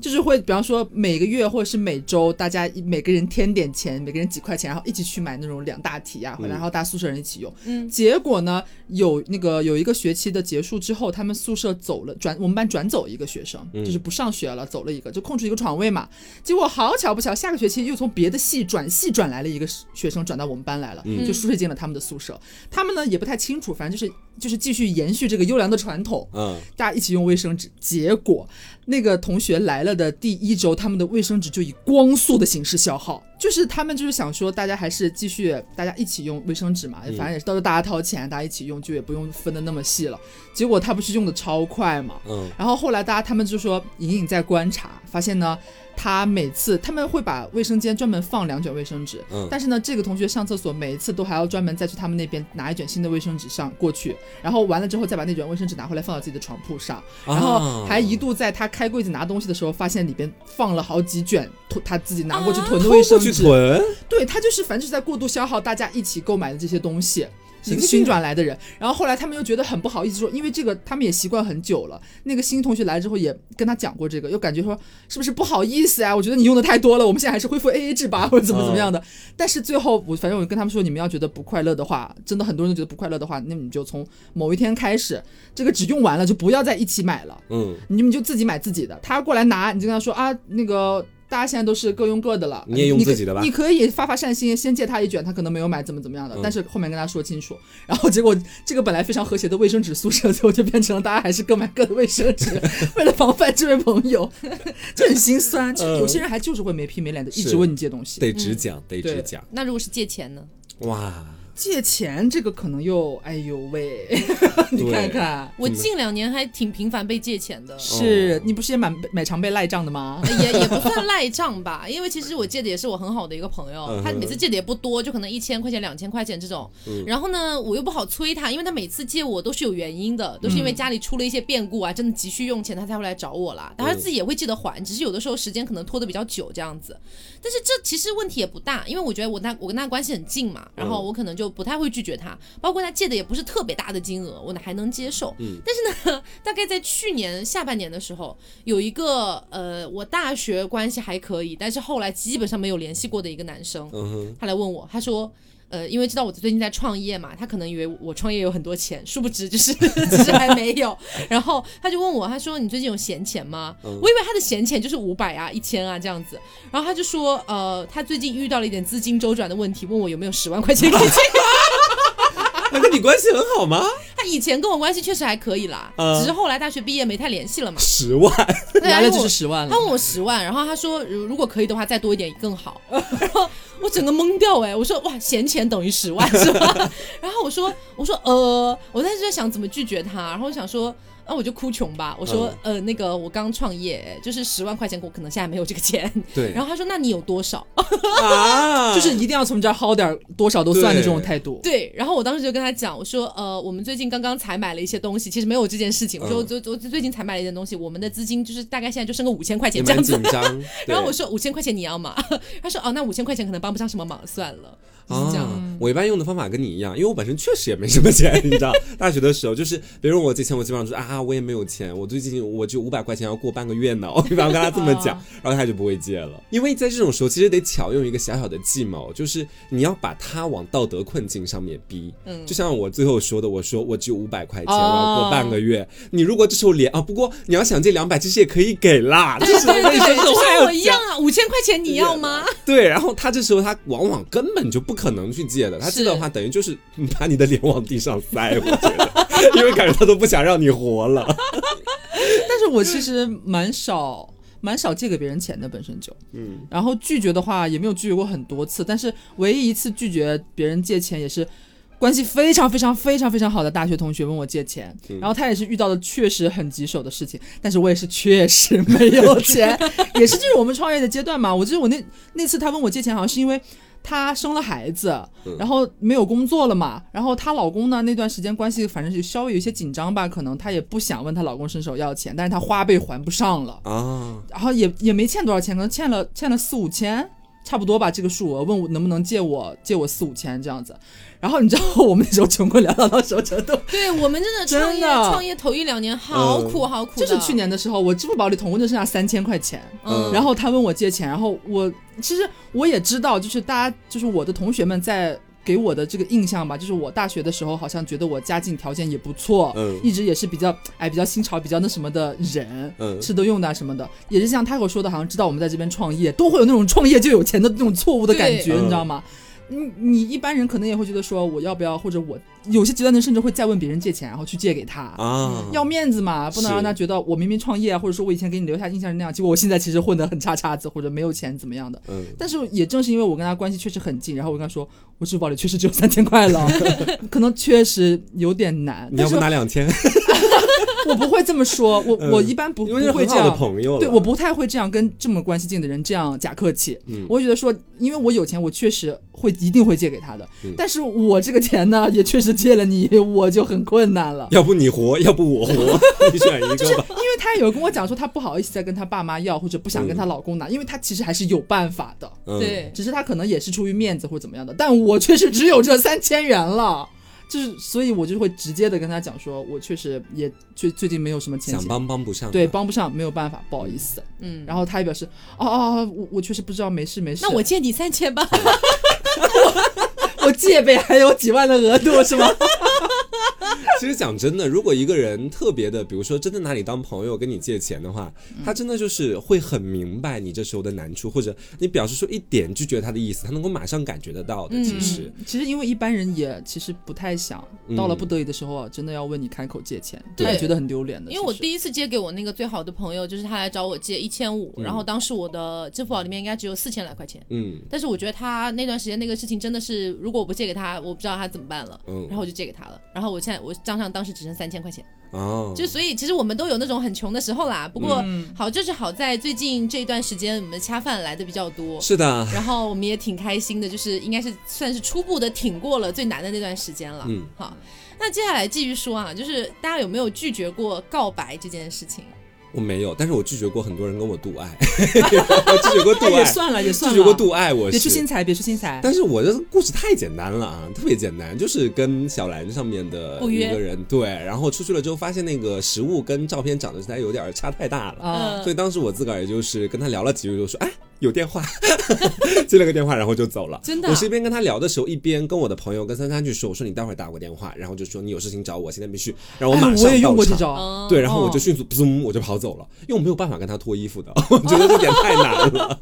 S3: 就是会，比方说每个月或者是每周，大家每个人添点钱，每个人几块钱，然后一起去买那种两大提啊，
S2: 嗯
S3: 然后大家宿舍人一起用。
S1: 嗯
S3: 结果呢，有那个有一个学期的结束之后，他们宿舍走了，转我们班转走一个学生，
S2: 嗯
S3: 就是不上学了，走了一个，就空出一个床位嘛。结果好巧不巧，下个学期又从别的系转系转来了一个学生，转到我们班来了，
S2: 嗯
S3: 就睡进了他们的宿舍。他们呢也不太清楚，反正就是就是继续延续这个优良的传统。
S2: 嗯，
S3: 大家一起用卫生纸，结果那个同学来了的第一周，他们的卫生纸就以光速的形式消耗。就是他们就是想说，大家还是继续大家一起用卫生纸嘛，反正也是到时候大家掏钱，大家一起用，就也不用分的那么细了。结果他不是用的超快嘛，
S2: 嗯
S3: 然后后来大家他们就说隐隐在观察，发现呢，他每次他们会把卫生间专门放两卷卫生纸，
S2: 嗯。
S3: 但是呢，这个同学上厕所每一次都还要专门再去他们那边拿一卷新的卫生纸上过去，然后完了之后再把那卷卫生纸拿回来放到自己的床铺上，然后
S2: 啊
S3: 还一度在他开柜子拿东西的时候，发现里边放了好几卷囤他自己拿过去
S1: 啊
S3: 囤的卫生纸，
S2: 囤，
S3: 对他就是反正就是在过度消耗大家一起购买的这些东西。一个新转来的人，然后后来他们又觉得很不好意思说，因为这个他们也习惯很久了。那个新同学来之后也跟他讲过这个，又感觉说是不是不好意思啊？我觉得你用的太多了，我们现在还是恢复 A A 制吧，或者怎么怎么样的。但是最后我反正我跟他们说，你们要觉得不快乐的话，真的很多人都觉得不快乐的话，那你就从某一天开始，这个纸用完了就不要再一起买了，
S2: 嗯，
S3: 你们就自己买自己的。他过来拿，你就跟他说啊，那个。大家现在都是各用各的了，
S2: 你也用自己的吧
S3: 你可以发发善心，先借他一卷，他可能没有买，怎么怎么样的。但是后面跟他说清楚，然后结果这个本来非常和谐的卫生纸宿舍，最后就变成了大家还是各买各的卫生纸，为了防范这位朋友，就很心酸。其实有些人还就是会没皮没脸的，一直问你借东西。
S2: 得直讲，得
S3: 直
S2: 讲，
S1: 那如果是借钱呢？
S2: 哇，
S3: 借钱这个可能又，哎呦喂，你看看，
S1: 我近两年还挺频繁被借钱的。
S3: 是你不是也蛮买常被赖账的吗？
S1: 呃也也不算赖账吧，因为其实我借的也是我很好的一个朋友
S2: 嗯，
S1: 他每次借的也不多，就可能一千块钱、两千块钱这种。然后呢，我又不好催他，因为他每次借我都是有原因的，都是因为家里出了一些变故啊，真的急需用钱，他才会来找我啦。但他自己也会记得还，只是有的时候时间可能拖得比较久这样子。但是这其实问题也不大，因为我觉得我那我跟他关系很近嘛，然后我可能就不太会拒绝他，包括他借的也不是特别大的金额，我还能接受。但是呢，大概在去年下半年的时候，有一个呃，我大学关系还可以，但是后来基本上没有联系过的一个男生，
S2: 嗯，
S1: 他来问我，他说。呃，因为知道我最近在创业嘛，他可能以为我创业有很多钱，殊不知就是 其实还没有。然后他就问我，他说：“你最近有闲钱吗？”我以为他的闲钱就是五百啊、一千啊这样子。然后他就说：“呃，他最近遇到了一点资金周转的问题，问我有没有十万块钱可以借。
S2: 那跟你关系很好吗？
S1: 他以前跟我关系确实还可以啦，
S2: 嗯
S1: 只是后来大学毕业没太联系了嘛。
S2: 十万，
S3: 来了就是十万了
S1: 他。问我十万，然后他说如如果可以的话再多一点更好，然后我整个懵掉哎，我说哇闲钱等于十万是吧？然后我说我说呃，我当时在想怎么拒绝他，然后我想说。那、我就哭穷吧，我说、呃那个我刚创业，就是十万块钱，我可能现在没有这个钱。
S2: 对
S1: 然后他说那你有多少？
S2: 啊，
S3: 就是一定要从这儿薅点儿多少都算的这种态度。
S1: 对，然后我当时就跟他讲，我说呃我们最近刚刚才买了一些东西，其实没有这件事情。我说我
S2: 嗯
S1: 最我最近才买了一件东西，我们的资金就是大概现在就剩个五千块钱这样子
S2: 紧。张。
S1: 然后我
S2: 对
S1: 说五千块钱你要吗？他说哦，那五千块钱可能帮不上什么忙，算了，就是这样。
S2: 啊，我一般用的方法跟你一样，因为我本身确实也没什么钱，你知道，大学的时候就是别人问我借钱，我基本上就是啊，我也没有钱，我最近我就五百块钱要过半个月呢，我一般跟他这么讲，然后他就不会借了。因为在这种时候，其实得巧用一个小小的计谋，就是你要把他往道德困境上面逼。
S1: 嗯
S2: 就像我最后说的，我说我只有五百块钱，
S3: 哦
S2: 我要过半个月。你如果这时候连啊，不过你要想借两百，其实也可以给啦。这时候
S1: 对
S2: 为什么
S1: 对，就
S2: 还要
S1: 像我一样
S2: 讲
S1: 啊，五千块钱你要吗？
S2: 对，然后他这时候他往往根本就不可能去借的，他借的话等于就是把你的脸往地上塞，我觉得，因为感觉他都不想让你活了。
S3: 但是我其实蛮少。蛮少借给别人钱的，本身就，
S2: 嗯，
S3: 然后拒绝的话也没有拒绝过很多次，但是唯一一次拒绝别人借钱也是关系非常非常非常非常好的大学同学问我借钱，
S2: 嗯
S3: 然后他也是遇到了确实很棘手的事情，但是我也是确实没有钱，也是就是我们创业的阶段嘛，我记得我那那次他问我借钱，好像是因为。她生了孩子，
S2: 嗯。
S3: 然后没有工作了嘛，然后她老公呢那段时间关系反正是稍微有些紧张吧，可能她也不想问她老公伸手要钱，但是她花呗还不上了，
S2: 啊，
S3: 然后也也没欠多少钱，可能欠了欠了四五千，差不多吧这个数额，问我能不能借我借我四五千这样子。然后你知道我们那时候穷困潦倒到什么程度？
S1: 对我们真的创业
S3: 的
S1: 创业头一两年好苦好苦的，
S3: 就是去年的时候，我支付宝里总共就剩下三千块钱，
S1: 嗯，
S3: 然后他问我借钱，然后我其实我也知道，就是大家就是我的同学们在。给我的这个印象吧，就是我大学的时候好像觉得我家境条件也不错，
S2: 嗯
S3: 一直也是比较哎比较新潮、比较那什么的人，
S2: 嗯
S3: 吃的用的啊什么的，也是像他给我说的，好像知道我们在这边创业，都会有那种创业就有钱的那种错误的感觉，
S2: 对
S3: 你知道吗？你你一般人可能也会觉得说我要不要，或者我有些极端的甚至会再问别人借钱，然后去借给他。
S2: 啊，
S3: 要面子嘛，不能让他觉得我明明创业啊，或者说我以前给你留下印象是那样，结果我现在其实混得很差叉子，或者没有钱怎么样的。
S2: 嗯，
S3: 但是也正是因为我跟他关系确实很近，然后我跟他说，我支付宝里确实只有三千块了，可能确实有点难。
S2: 你要不拿两千？
S3: 我不会这么说，我、
S2: 嗯
S3: 我一般不不会这样。
S2: 朋友，
S3: 对，我不太会这样跟这么关系近的人这样假客气。
S2: 嗯
S3: 我会觉得说，因为我有钱，我确实会一定会借给他的。
S2: 嗯
S3: 但是我这个钱呢，也确实借了你，我就很困难了。
S2: 要不你活，要不我活，你选一个吧。
S3: 因为他有跟我讲说，他不好意思再跟他爸妈要，或者不想跟他老公拿，因为他其实还是有办法的，
S2: 嗯，
S1: 对，
S3: 只是他可能也是出于面子或者怎么样的。但我确实只有这三千元了，就是所以我就会直接的跟他讲说，我确实也最最近没有什么钱钱，
S2: 想帮帮不上，
S3: 对，帮不上，没有办法，不好意思。
S1: 嗯，
S3: 然后他也表示，哦哦哦，我我确实不知道，没事没事。
S1: 那我借你三千吧。
S3: 我借呗，还有几万的额度是吗？
S2: 其实讲真的，如果一个人特别的，比如说真的拿你当朋友跟你借钱的话，他真的就是会很明白你这时候的难处，或者你表示出一点拒绝他的意思，他能够马上感觉得到的。其实，
S3: 其实因为一般人也其实不太想到了不得已的时候啊，真的要问你开口借钱，他也觉得很丢脸的。
S1: 因为我第一次借给我那个最好的朋友，就是他来找我借一千五，然后当时我的支付宝里面应该只有四千来块钱。
S2: 嗯
S1: 但是我觉得他那段时间那个事情真的是，如果我不借给他，我不知道他怎么办了。
S2: 嗯
S1: 然后我就借给他了，然后我现在我账上当时只剩三千块钱，
S2: 哦，
S1: 就所以其实我们都有那种很穷的时候啦。不过
S3: 嗯
S1: 好就是好在最近这一段时间我们恰饭来的比较多，
S2: 是的，
S1: 然后我们也挺开心的，就是应该是算是初步的挺过了最难的那段时间了。
S2: 嗯，
S1: 好，那接下来继续说啊，就是大家有没有拒绝过告白这件事情？
S2: 我没有，但是我拒绝过很多人跟我度爱，我拒绝过 度爱，
S3: 哎也算了也算了，
S2: 拒绝过度爱，我是
S3: 别出心裁，别出心裁。
S2: 但是我的故事太简单了啊，特别简单，就是跟小兰上面的一个人对，然后出去了之后发现那个实物跟照片长得实在有点差太大了，
S3: 啊，
S2: 所以当时我自个儿也就是跟他聊了几句，就说哎有电话，接了个电话，然后就走了。
S1: 真的啊
S2: 我是一边跟他聊的时候，一边跟我的朋友跟三三去说，我说你待会儿打我电话，然后就说你有事情找我，现在必须，然后我马上
S3: 哎我也用过这招，
S1: 嗯，
S2: 对，然后我就
S3: 哦
S2: 迅速嘣我就跑走了，因为我没有办法跟他脱衣服的，我觉得这点太难了。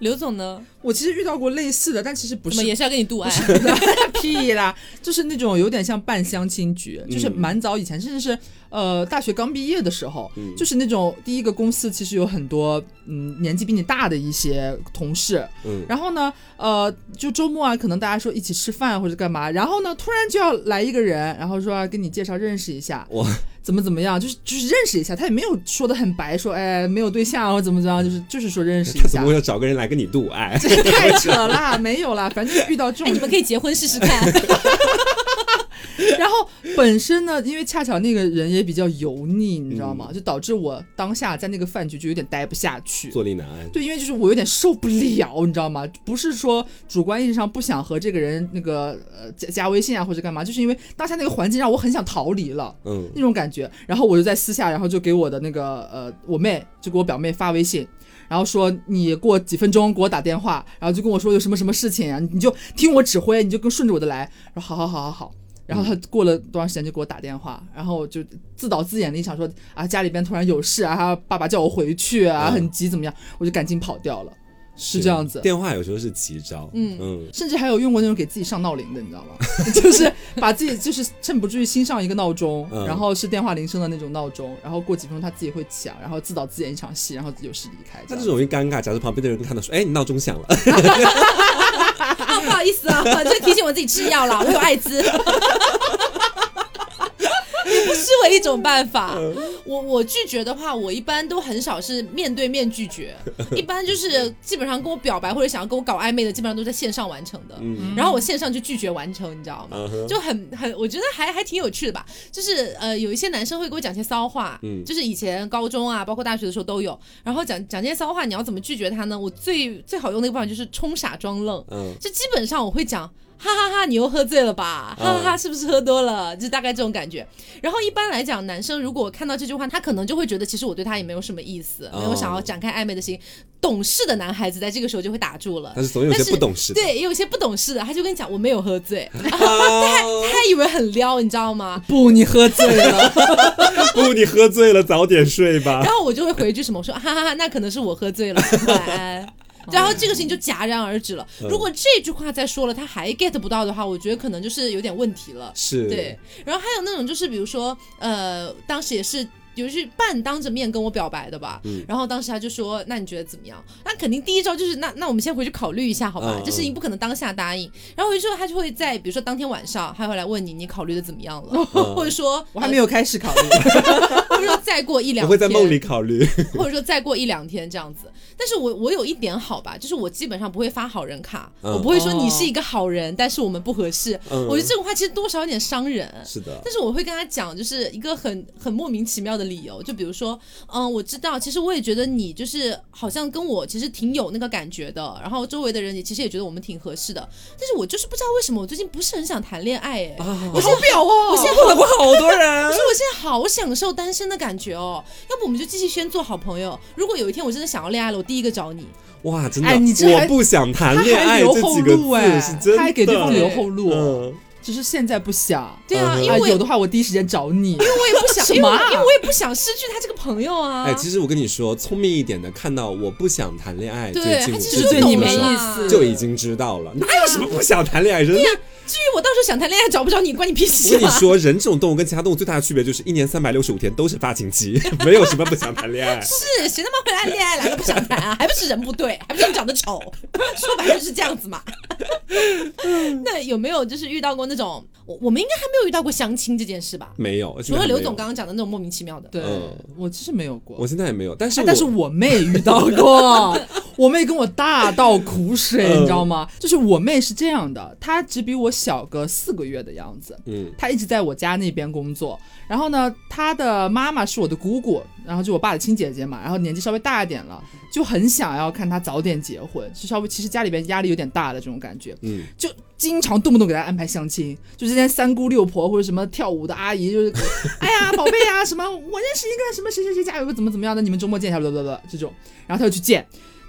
S1: 刘总呢？
S3: 我其实遇到过类似的，但其实不是
S1: 也是要跟你度爱？
S3: 屁啦，就是那种有点像半相亲局，就是
S2: 嗯
S3: 蛮早以前，甚至是呃大学刚毕业的时候，
S2: 嗯
S3: 就是那种第一个公司其实有很多嗯年纪比你大的一些同事，
S2: 嗯，
S3: 然后呢呃就周末啊，可能大家说一起吃饭或者干嘛，然后呢突然就要来一个人，然后说要跟你介绍认识一下，
S2: 我
S3: 怎么怎么样，就是就是认识一下，他也没有说的很白，说哎没有对象或者怎么怎么样，就是就是说认识一下
S2: 他怎么。要找个人来跟你度爱？
S3: 这太扯了，没有了，反正就遇到这
S1: 哎，
S3: 种
S1: 你们可以结婚试试看。
S3: 然后本身呢，因为恰巧那个人也比较油腻，你知道
S2: 嗯
S3: 吗？就导致我当下在那个饭局就有点待不下去。
S2: 坐立难安。
S3: 对，因为就是我有点受不了，你知道吗？不是说主观意义上不想和这个人那个呃加加微信啊或者干嘛，就是因为当下那个环境让我很想逃离了。
S2: 嗯
S3: 那种感觉，然后我就在私下，然后就给我的那个呃我妹，就给我表妹发微信，然后说你过几分钟给我打电话，然后就跟我说有什么什么事情啊，你就听我指挥，你就跟顺着我的来，然后好好好好好。然后他过了多长时间就给我打电话，然后我就自导自演的想说啊家里边突然有事啊，他爸爸叫我回去啊，
S2: 嗯。
S3: 很急怎么样，我就赶紧跑掉了，是这样子。
S2: 电话有时候是奇招。
S1: 嗯
S2: 嗯，
S3: 甚至还有用过那种给自己上闹铃的，你知道吗？就是把自己就是趁不注意新上一个闹钟，
S2: 嗯
S3: 然后是电话铃声的那种闹钟，然后过几分钟他自己会响，然后自导自演一场戏，然后有事离开。
S2: 他这
S3: 样
S2: 种容易尴尬，假如旁边的人看到说，哎，你闹钟响了，
S1: 啊，不好意思啊，就提醒我自己吃药了，我有艾滋。也不失为一种办法。我我拒绝的话，我一般都很少是面对面拒绝，一般就是基本上跟我表白或者想要跟我搞暧昧的，基本上都在线上完成的。
S2: 嗯
S1: 然后我线上就拒绝完成，你知道吗？
S2: 嗯
S1: 就很很，我觉得还还挺有趣的吧。就是呃，有一些男生会给我讲些骚话，
S2: 嗯
S1: 就是以前高中啊，包括大学的时候都有。然后讲讲这些骚话，你要怎么拒绝他呢？我最最好用的一个办法就是冲傻装愣，
S2: 嗯，
S1: 就基本上我会讲。哈哈哈你又喝醉了吧？哈哈哈，是不是喝多了？就大概这种感觉。然后一般来讲，男生如果看到这句话，他可能就会觉得其实我对他也没有什么意思，没有想要展开暧昧的心。懂事的男孩子在这个时候就会打住了，
S2: 但是总有些
S1: 但是
S2: 不懂事的。
S1: 对，也有一些不懂事的，他就跟你讲我没有喝醉，
S2: 他
S1: 他以为很撩，你知道吗？
S3: 不，你喝醉了，
S2: 不，你喝醉了，早点睡吧
S1: 然。后我就会回一句什么，我说哈哈哈，那可能是我喝醉了，晚安。然后这个事情就戛然而止了。
S2: 嗯
S1: 如果这句话再说了，他还 get 不到的话，我觉得可能就是有点问题了。
S2: 是，
S1: 对，然后还有那种就是比如说，呃，当时也是。有是半当着面跟我表白的吧，
S2: 嗯
S1: 然后当时他就说：“那你觉得怎么样？”那肯定第一招就是那那我们先回去考虑一下，好吧？
S2: 嗯
S1: 这事情不可能当下答应。然后回去之后，他就会在比如说当天晚上，他会来问你，你考虑的怎么样了，
S2: 嗯
S1: 或者说
S3: 我还没有开始考虑。
S1: 呃 或者说再过一两天，
S2: 我会在梦里考虑。
S1: 或者说再过一两天这样子。但是我我有一点好吧，就是我基本上不会发好人卡，
S2: 嗯
S1: 我不会说你是一个好人，但是我们不合适。
S2: 嗯
S1: 我觉得这种话其实多少有点伤人。
S2: 是的，
S1: 但是我会跟他讲，就是一个很很莫名其妙的理由，就比如说，嗯，我知道，其实我也觉得你就是好像跟我其实挺有那个感觉的，然后周围的人也其实也觉得我们挺合适的，但是我就是不知道为什么我最近不是很想谈恋爱，哎，
S2: 啊，
S3: 我好表哦，
S1: 我现在
S2: 碰到过好多人
S1: 可是。我现在好享 受单身的感觉哦，要不我们就继续先做好朋友。如果有一天我真的想要恋爱了，我第一个找你。
S2: 哇，真的，
S3: 哎你这
S2: 我不想谈恋爱
S3: 还留后
S2: 这几个
S3: 路哎
S2: 字是真的，
S3: 他还给对方留后路
S2: 嗯，
S3: 只是现在不想。
S1: 对啊，
S2: 嗯
S1: 因为
S3: 啊有的话，我第一时间找你。
S1: 因为我也不想，
S3: 什么啊
S1: 因为我因为我也不想失去他这个朋友啊。
S2: 哎，其实我跟你说，聪明一点的，看到我不想谈恋爱，
S1: 对
S2: 最近我
S1: 他其
S3: 实对你没意思
S2: 就已经知道了，哪有什么不想谈恋爱？人类
S1: 至于我到时候想谈恋爱找不着你，关你屁
S2: 我
S1: 事啊！
S2: 跟你说，人这种动物跟其他动物最大的区别就是一年三百六十五天都是发情期，没有什么不想谈恋爱。
S1: 是谁他妈会谈恋爱来了不想谈啊？还不是人不对，还不是你长得丑？说白了就是这样子嘛。那有没有就是遇到过那种我我们应该还没有遇到过相亲这件事吧？
S2: 没有，
S1: 除了刘总
S2: 刚，
S1: 刚刚讲的那种莫名其妙的。
S3: 对
S2: 嗯
S3: 我其实没有过
S2: 我，现在也没有，但是
S3: 哎但是我妹遇到过，我妹跟我大倒苦水，
S2: 嗯
S3: 你知道吗？就是我妹是这样的，她只比我小个四个月的样子，
S2: 嗯
S3: 她一直在我家那边工作。然后呢，她的妈妈是我的姑姑，然后就我爸的亲姐姐嘛，然后年纪稍微大一点了，就很想要看她早点结婚，就稍微其实家里边压力有点大的这种感觉。
S2: 嗯，
S3: 就经常动不动给他安排相亲，就之前三姑六婆或者什么跳舞的阿姨，就是，哎呀，宝贝啊，什么我认识一个什么谁谁谁家有个怎么怎么样的，你们周末见一下，blah blah blah 这种，然后他就去见。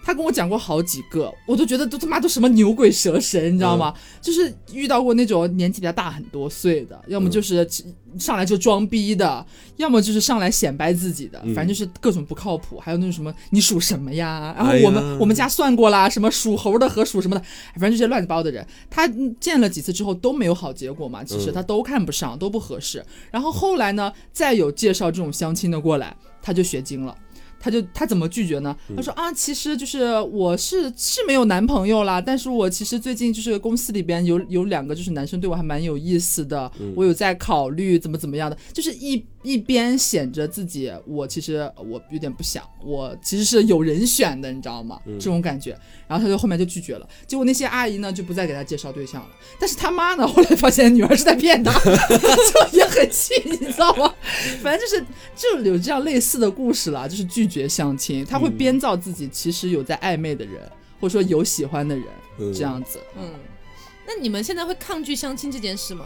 S3: 他跟我讲过好几个，我都觉得都他妈都什么牛鬼蛇神，你知道吗？就是遇到过那种年纪比较大很多岁的，要么就是上来就装逼的，要么就是上来显摆自己的，
S2: 嗯
S3: 反正就是各种不靠谱。还有那种什么你属什么呀？然后我们、我们家算过啦，什么属猴的和属什么的，反正这些乱七八糟的人，他嗯见了几次之后都没有好结果嘛，其实
S2: 嗯
S3: 他都看不上，都不合适。然后后来呢，再有介绍这种相亲的过来，他就学精了。他就他怎么拒绝呢？他说啊，其实就是我是是没有男朋友啦，但是我其实最近就是公司里边有有两个就是男生对我还蛮有意思的，我有在考虑怎么怎么样的，就是一一边显着自己我其实我有点不想，我其实是有人选的，你知道吗？这种感觉，然后他就后面就拒绝了。结果那些阿姨呢就不再给他介绍对象了，但是他妈呢后来发现女儿是在骗他，就也很气，你知道吗？反正就是就有这样类似的故事了，就是拒绝相亲，他会编造自己其实有在暧昧的人，或者说有喜欢的人，
S2: 嗯
S3: 这样子。
S1: 嗯，那你们现在会抗拒相亲这件事吗？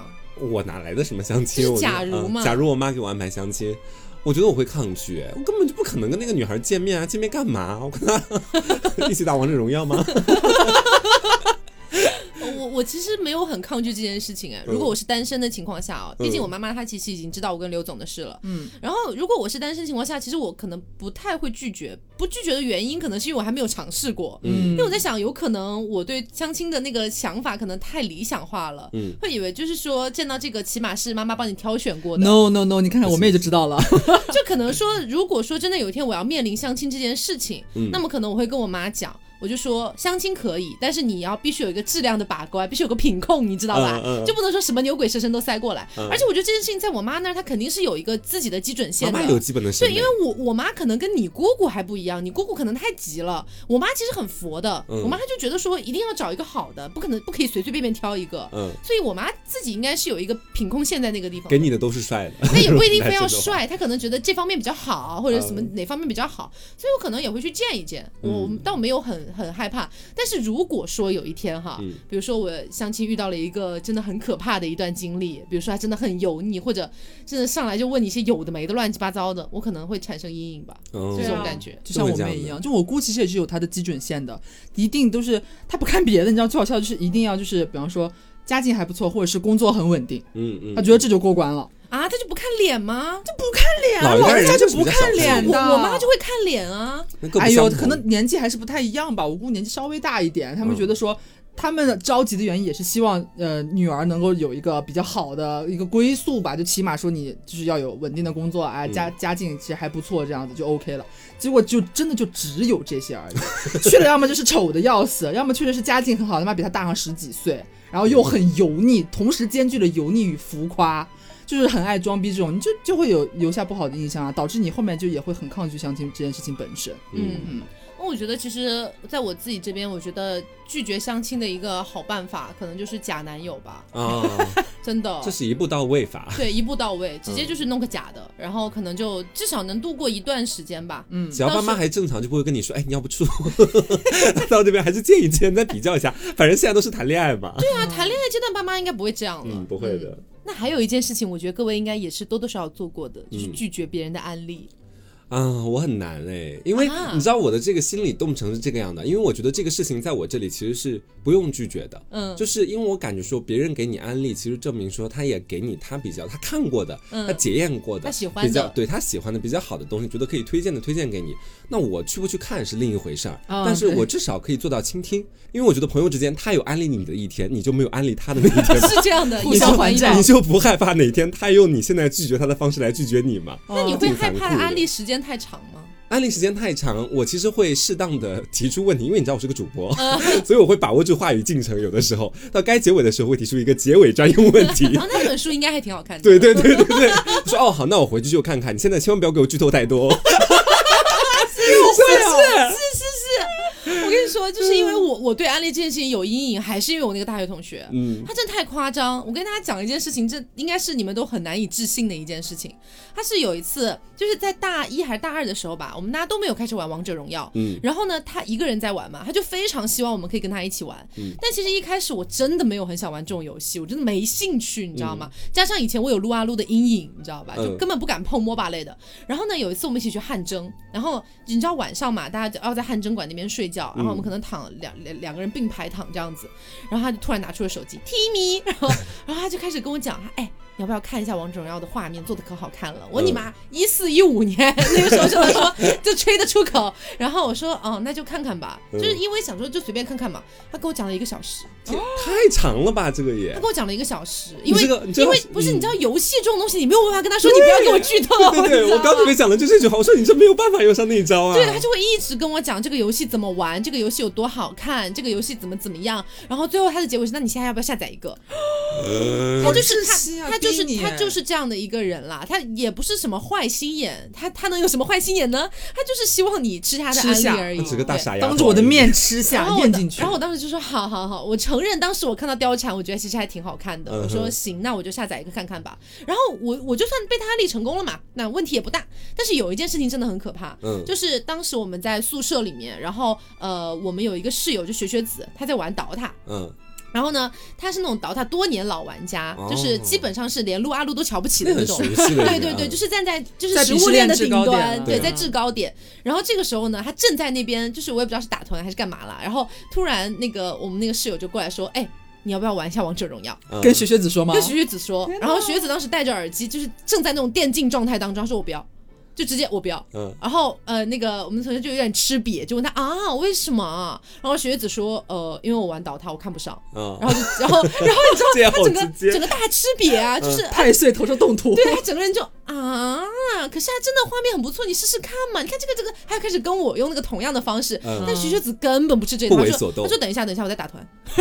S2: 我哪来的什么相亲？我
S1: 假如嘛
S2: 嗯假如我妈给我安排相亲。我觉得我会抗拒，哎我根本就不可能跟那个女孩见面啊！见面干嘛？我跟她 一起打王者荣耀吗？
S1: 我我其实没有很抗拒这件事情哎，如果我是单身的情况下哦，毕竟我妈妈她其实已经知道我跟刘总的事了，
S3: 嗯，
S1: 然后如果我是单身情况下，其实我可能不太会拒绝，不拒绝的原因可能是因为我还没有尝试过，
S2: 嗯。
S1: 因为我在想，有可能我对相亲的那个想法可能太理想化了，
S2: 嗯。
S1: 会以为就是说见到这个起码是妈妈帮你挑选过的。
S3: No no no，你看看我妹就知道了。
S1: 就可能说，如果说真的有一天我要面临相亲这件事情，
S2: 嗯。
S1: 那么可能我会跟我妈讲。我就说相亲可以，但是你要必须有一个质量的把关，必须有个品控，你知道吧？
S2: 嗯嗯
S1: 就不能说什么牛鬼蛇神都塞过来。
S2: 嗯
S1: 而且我觉得这件事情在我妈那儿，她肯定是有一个自己的基准线的。
S2: 妈有基本的审
S1: 对，因为我我妈可能跟你姑姑还不一样，你姑姑可能太急了，我妈其实很佛的，
S2: 嗯
S1: 我妈她就觉得说一定要找一个好的，不可能不可以随随便便挑一个，
S2: 嗯，
S1: 所以我妈自己应该是有一个品控线在那个地方。
S2: 给你的都是帅的，
S1: 那也不一定非要。帅，她可能觉得这方面比较好，或者什么
S2: 嗯
S1: 哪方面比较好，所以我可能也会去见一见。我
S2: 嗯
S1: 倒没有很很害怕，但是如果说有一天哈，
S2: 嗯
S1: 比如说我相亲遇到了一个真的很可怕的一段经历，比如说他真的很油腻，或者真的上来就问你一些有的没的乱七八糟的，我可能会产生阴影吧，
S2: 哦
S1: 这种感觉。
S3: 就像我妹一样，就我姑其实也是有她的基准线的，一定都是她不看别的，你知道最好笑的就是一定要就是比方说家境还不错，或者是工作很稳定，
S2: 嗯嗯，
S3: 她觉得这就过关了。
S1: 啊，他就不看脸吗？就
S3: 不看脸
S2: 老人
S3: 人家就不看脸的，
S1: 我我妈就会看脸啊。
S3: 哎呦，可能年纪还是不太一样吧。我姑年纪稍微大一点，他们
S2: 嗯
S3: 觉得说，他们着急的原因也是希望呃女儿能够有一个比较好的一个归宿吧，就起码说你就是要有稳定的工作，哎，家
S2: 嗯
S3: 家境其实还不错，这样子就 OK 了。结果就真的就只有这些而已，去了要么就是丑的要死，要么确实是家境很好，他妈比他大上十几岁，然后又很油腻，同时兼具了油腻与浮夸。就是很爱装逼这种，你就就会有留下不好的印象啊，导致你后面就也会很抗拒相亲这件事情本身。
S1: 嗯
S3: 嗯那
S1: 我觉得其实在我自己这边，我觉得拒绝相亲的一个好办法，可能就是假男友吧，
S2: 啊，
S1: 真的。
S2: 这是一步到位法。
S1: 对，一步到位，直接就是弄个假的，然后可能就至少能度过一段时间吧。
S3: 嗯，
S2: 只要爸妈还正常，就不会跟你说，哎，你要不处，到这边还是见一见，再比较一下。反正现在都是谈恋爱嘛。
S1: 对啊，谈恋爱阶段爸妈应该不会这样了。
S2: 嗯，不会的。
S1: 那还有一件事情，我觉得各位应该也是多多少少做过的，就是
S2: 嗯
S1: 拒绝别人的案例。
S2: 啊，我很难哎，因为
S1: 啊
S2: 你知道我的这个心理动程是这个样的，因为我觉得这个事情在我这里其实是不用拒绝的，
S1: 嗯
S2: 就是因为我感觉说别人给你安利，其实证明说他也给你他比较他看过的，
S1: 嗯
S2: 他检验过的，
S1: 他喜欢的
S2: 比较对他喜欢的比较好的东西，觉得可以推荐的推荐给你。那我去不去看是另一回事儿，
S3: 哦
S2: 但是我至少可以做到倾听，因为我觉得朋友之间他有安利你的一天，你就没有安利他的那一天。
S1: 是这样的，
S3: 互
S1: 一报还一
S3: 相还债
S2: 你。就不害怕哪天他用你现在拒绝他的方式来拒绝你吗？
S1: 那你会害怕
S2: 的
S1: 安利时间太长吗？
S2: 案例时间太长，我其实会适当的提出问题，因为你知道我是个主播，
S1: 嗯
S2: 所以我会把握住话语进程。有的时候到该结尾的时候，会提出一个结尾专用问题。
S1: 然后那本书应该还挺好看的。
S2: 对对对对对，说哦好，那我回去就看看。你现在千万不要给我剧透太多。
S1: 说，就是因为我我对安利这件事情有阴影，还是因为我那个大学同学，
S2: 嗯
S1: 他真的太夸张。我跟大家讲一件事情，这应该是你们都很难以置信的一件事情。他是有一次，就是在大一还是大二的时候吧，我们大家都没有开始玩王者荣耀，
S2: 嗯
S1: 然后呢，他一个人在玩嘛，他就非常希望我们可以跟他一起玩。
S2: 嗯
S1: 但其实一开始我真的没有很想玩这种游戏，我真的没兴趣，你知道吗？加上以前我有撸啊撸的阴影，你知道吧？就
S2: 嗯
S1: 根本不敢碰 MOBA 类的。然后呢，有一次我们一起去汗蒸，然后你知道晚上嘛，大家就要在汗蒸馆那边睡觉，然后我们可能能躺两两两个人并排躺这样子，然后他就突然拿出了手机，Timmy，然后 然后他就开始跟我讲，哎。你要不要看一下王者荣耀的画面？做的可好看了！我你妈，一四一五年 那个时候就能说 就吹得出口。然后我说，哦，那就看看吧，
S2: 嗯
S1: 就是因为想说就随便看看嘛。他跟我讲了一个小时，
S2: 天太长了吧，这个也
S1: 他。跟我讲了一个小时，因为
S2: 这个
S1: 因为不是
S2: 嗯
S1: 你知道游戏这种东西，你没有办法跟他说你不要给我剧透。
S2: 对我刚准备讲的就是这句话。我说你这没有办法用上那一招啊。
S1: 对，他就会一直跟我讲这个游戏怎么玩，这个游戏有多好看，这个游戏怎么怎么样。然后最后他的结果是，那你现在要不要下载一个？
S2: 呃
S1: 他就是他，他就是
S3: 你
S1: 他就是这样的一个人啦。他也不是什么坏心眼，他他能有什么坏心眼呢？他就是希望你吃他的安利而已。
S2: 个大傻
S3: 当着我的面吃下咽进去
S1: 然后。我当时就说好好好，我承认当时我看到貂蝉，我觉得其实还挺好看的。
S2: 嗯
S1: 我说行，那我就下载一个看看吧。然后我我就算被他安利成功了嘛，那问题也不大。但是有一件事情真的很可怕，
S2: 嗯
S1: 就是当时我们在宿舍里面，然后呃，我们有一个室友就学学子，他在玩 DOTA。
S2: 嗯，
S1: 然后呢，他是那种 DOTA 多年老玩家，
S2: 哦
S1: 就是基本上是连撸啊撸都瞧不起的
S2: 那
S1: 种。对对对，就是站在就是食物链的顶端，
S3: 了
S1: 对，
S2: 对
S1: 在制高点。然后这个时候呢，他正在那边，就是我也不知道是打团还是干嘛了。然后突然那个我们那个室友就过来说，哎。你要不要玩一下王者荣耀？
S2: 嗯
S3: 跟雪雪子说吗？
S1: 跟雪雪子说然后雪雪子当时戴着耳机，就是正在那种电竞状态当中，他说我不要，就直接我不要。
S2: 嗯
S1: 然后呃，那个我们同学就有点吃瘪，就问他啊，为什么啊？然后学子说，呃，因为我玩倒他，我看不上。
S2: 嗯，
S1: 然后就然后 然后你知道他整个整个大吃瘪啊，就是
S3: 太岁头上动土。
S1: 对他整个人就啊，可是他真的画面很不错，你试试看嘛。你看这个这个，他又开始跟我用那个同样的方式，
S2: 嗯
S1: 但徐学子根本不是这个，他说他说等一下等一下，我在打团。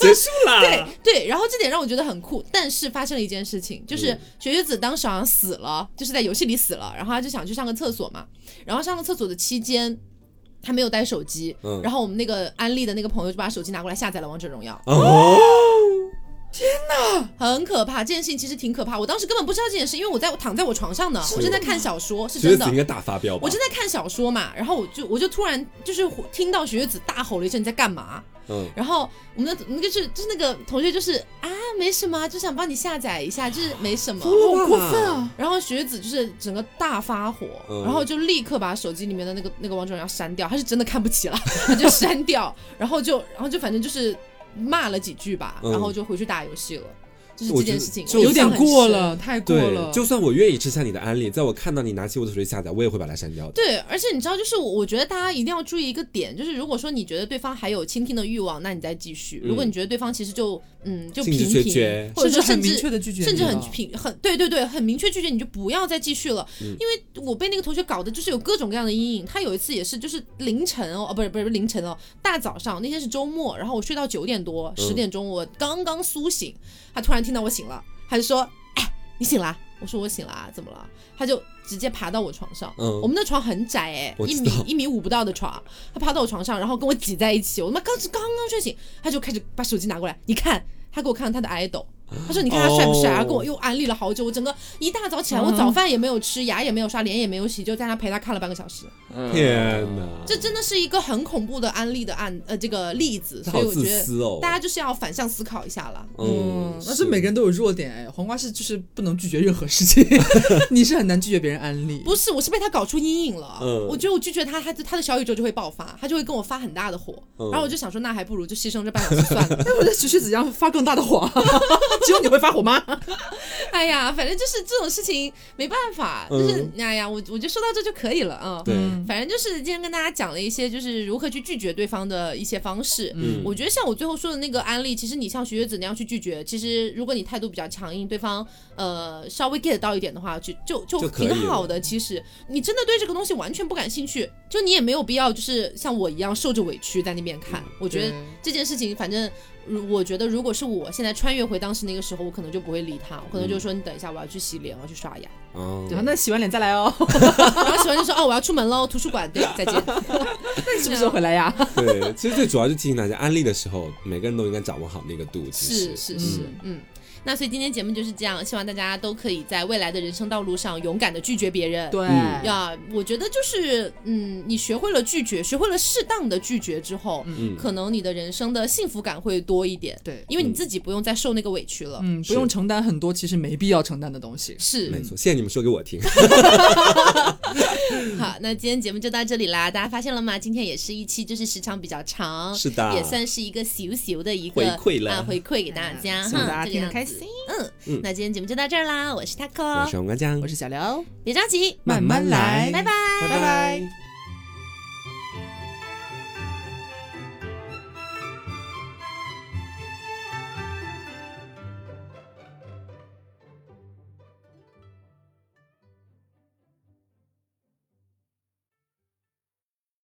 S2: 结束了。
S1: 对对，然后这点让我觉得很酷，但是发生了一件事情，就是
S2: 嗯
S1: 学学子当时好像死了，就是在游戏里死了，然后他就想去上个厕所嘛，然后上个厕所的期间。他没有带手机，
S2: 嗯
S1: 然后我们那个安利的那个朋友就把手机拿过来下载了王者荣耀，
S2: 哦，
S1: 很可怕。这件事情其实挺可怕，我当时根本不知道这件事，因为我在我躺在我床上呢，我正在看小说，是真的
S2: 学子应。该大发飙吧？
S1: 我正在看小说嘛，然后我就我就突然就是听到学学子大吼了一声：“你在干嘛？”
S2: 嗯
S1: 然后我们的那个是就是那个同学就是啊，没什么，就想帮你下载一下，就是没什么。
S2: 好
S3: 过分啊！
S1: 然后学子就是整个大发火，
S2: 嗯
S1: 然后就立刻把手机里面的那个那个王者荣耀删掉，他是真的看不起了，他就删掉，然后就然后就反正就是骂了几句吧，
S2: 嗯
S1: 然后就回去打游戏了。这件事情，
S2: 就
S3: 有点过了，太过了。，
S2: 就算我愿意吃下你的安利，在我看到你拿起我的手机下载，我也会把它删掉的。
S1: 对，而且你知道，就是我我觉得大家一定要注意一个点，就是如果说你觉得对方还有倾听的欲望，那你再继续；如果你觉得对方其实就嗯就平平，或者说
S3: 甚至很
S1: 甚至
S3: 明确的拒绝
S1: 甚至很平很对对对，很明确拒绝，你就不要再继续了。
S2: 嗯
S1: 因为我被那个同学搞的就是有各种各样的阴影。他有一次也是就是凌晨哦，哦不是不是不是凌晨哦，大早上那天是周末，然后我睡到九点多十点钟，我刚刚苏醒，他突然听到我醒了，他就说：“哎，你醒了？”我说我醒了啊，怎么了？他就直接爬到我床上，
S2: 嗯
S1: 我们的床很窄哎、一米一米五不到的床，他爬到我床上，然后跟我挤在一起，我他妈刚是刚刚睡醒，他就开始把手机拿过来，你看，他给我看他的 idol。他说：“你看他帅不帅啊？”
S2: 哦
S1: 跟我又安利了好久，我整个一大早起来，
S3: 嗯
S1: 我早饭也没有吃，牙也没有刷，脸也没有洗，就在那陪他看了半个小时。
S2: 天哪，
S1: 这真的是一个很恐怖的安利的案呃这个例子，
S2: 好自
S1: 所以我觉得
S2: 私哦。
S1: 大家就是要反向思考一下了。
S2: 嗯，
S3: 但是每个人都有弱点哎，黄瓜是就是不能拒绝任何事情，你是很难拒绝别人安利。
S1: 不是，我是被他搞出阴影了。
S2: 嗯
S1: 我觉得我拒绝他，他他的小宇宙就会爆发，他就会跟我发很大的火。
S2: 嗯
S1: 然后我就想说，那还不如就牺牲这半小时算了。
S3: 那我在学学怎样发更大的火，只有你会发火吗？
S1: 哎呀，反正就是这种事情没办法，就是、哎呀，我我就说到这就可以了啊。
S2: 对，
S1: 反正就是今天跟大家讲了一些，就是如何去拒绝对方的一些方式。
S2: 嗯
S1: 我觉得像我最后说的那个案例，其实你像学学子那样去拒绝，其实如果你态度比较强硬，对方呃稍微 get 到一点的话，就就就挺好的。其实你真的对这个东西完全不感兴趣，就你也没有必要就是像我一样受着委屈在那边看。我觉得这件事情，反正。如我觉得，如果是我现在穿越回当时那个时候，我可能就不会理他，我可能就说你等一下，我要去洗脸，我要去刷牙。
S2: 哦
S3: 对吧？那洗完脸再来哦。
S1: 然后洗完就说哦，我要出门喽，图书馆，对，再见。
S3: 那你什么时候回来呀？
S2: 对，其实最主要就提醒大家，安利的时候，每个人都应该掌握好那个度。其实
S1: 是是是，嗯。那所以今天节目就是这样，希望大家都可以在未来的人生道路上勇敢的拒绝别人。
S3: 对，
S2: 嗯
S1: 呀，我觉得就是，嗯，你学会了拒绝，学会了适当的拒绝之后，
S2: 嗯
S1: 可能你的人生的幸福感会多一点。
S3: 对
S1: 因为你自己不用再受那个委屈了。
S3: 嗯，不用承担很多其实没必要承担的东西。
S1: 是，
S2: 没错，谢谢你们说给我听。
S1: 好，那今天节目就到这里啦。大家发现了吗？今天也是一期就是时长比较长，
S2: 是的
S1: 也算是一个小小的一个
S2: 回馈了
S1: 啊，回馈给大家，哈
S3: 希望大家
S1: 这样子
S3: 听得开心。
S1: 嗯，那今天节目就到这儿啦。我是
S2: 我
S1: taco，
S2: 是黄瓜酱
S3: 我，是小刘，
S1: 别着急，
S3: 慢慢来
S1: 拜拜。
S2: 拜拜。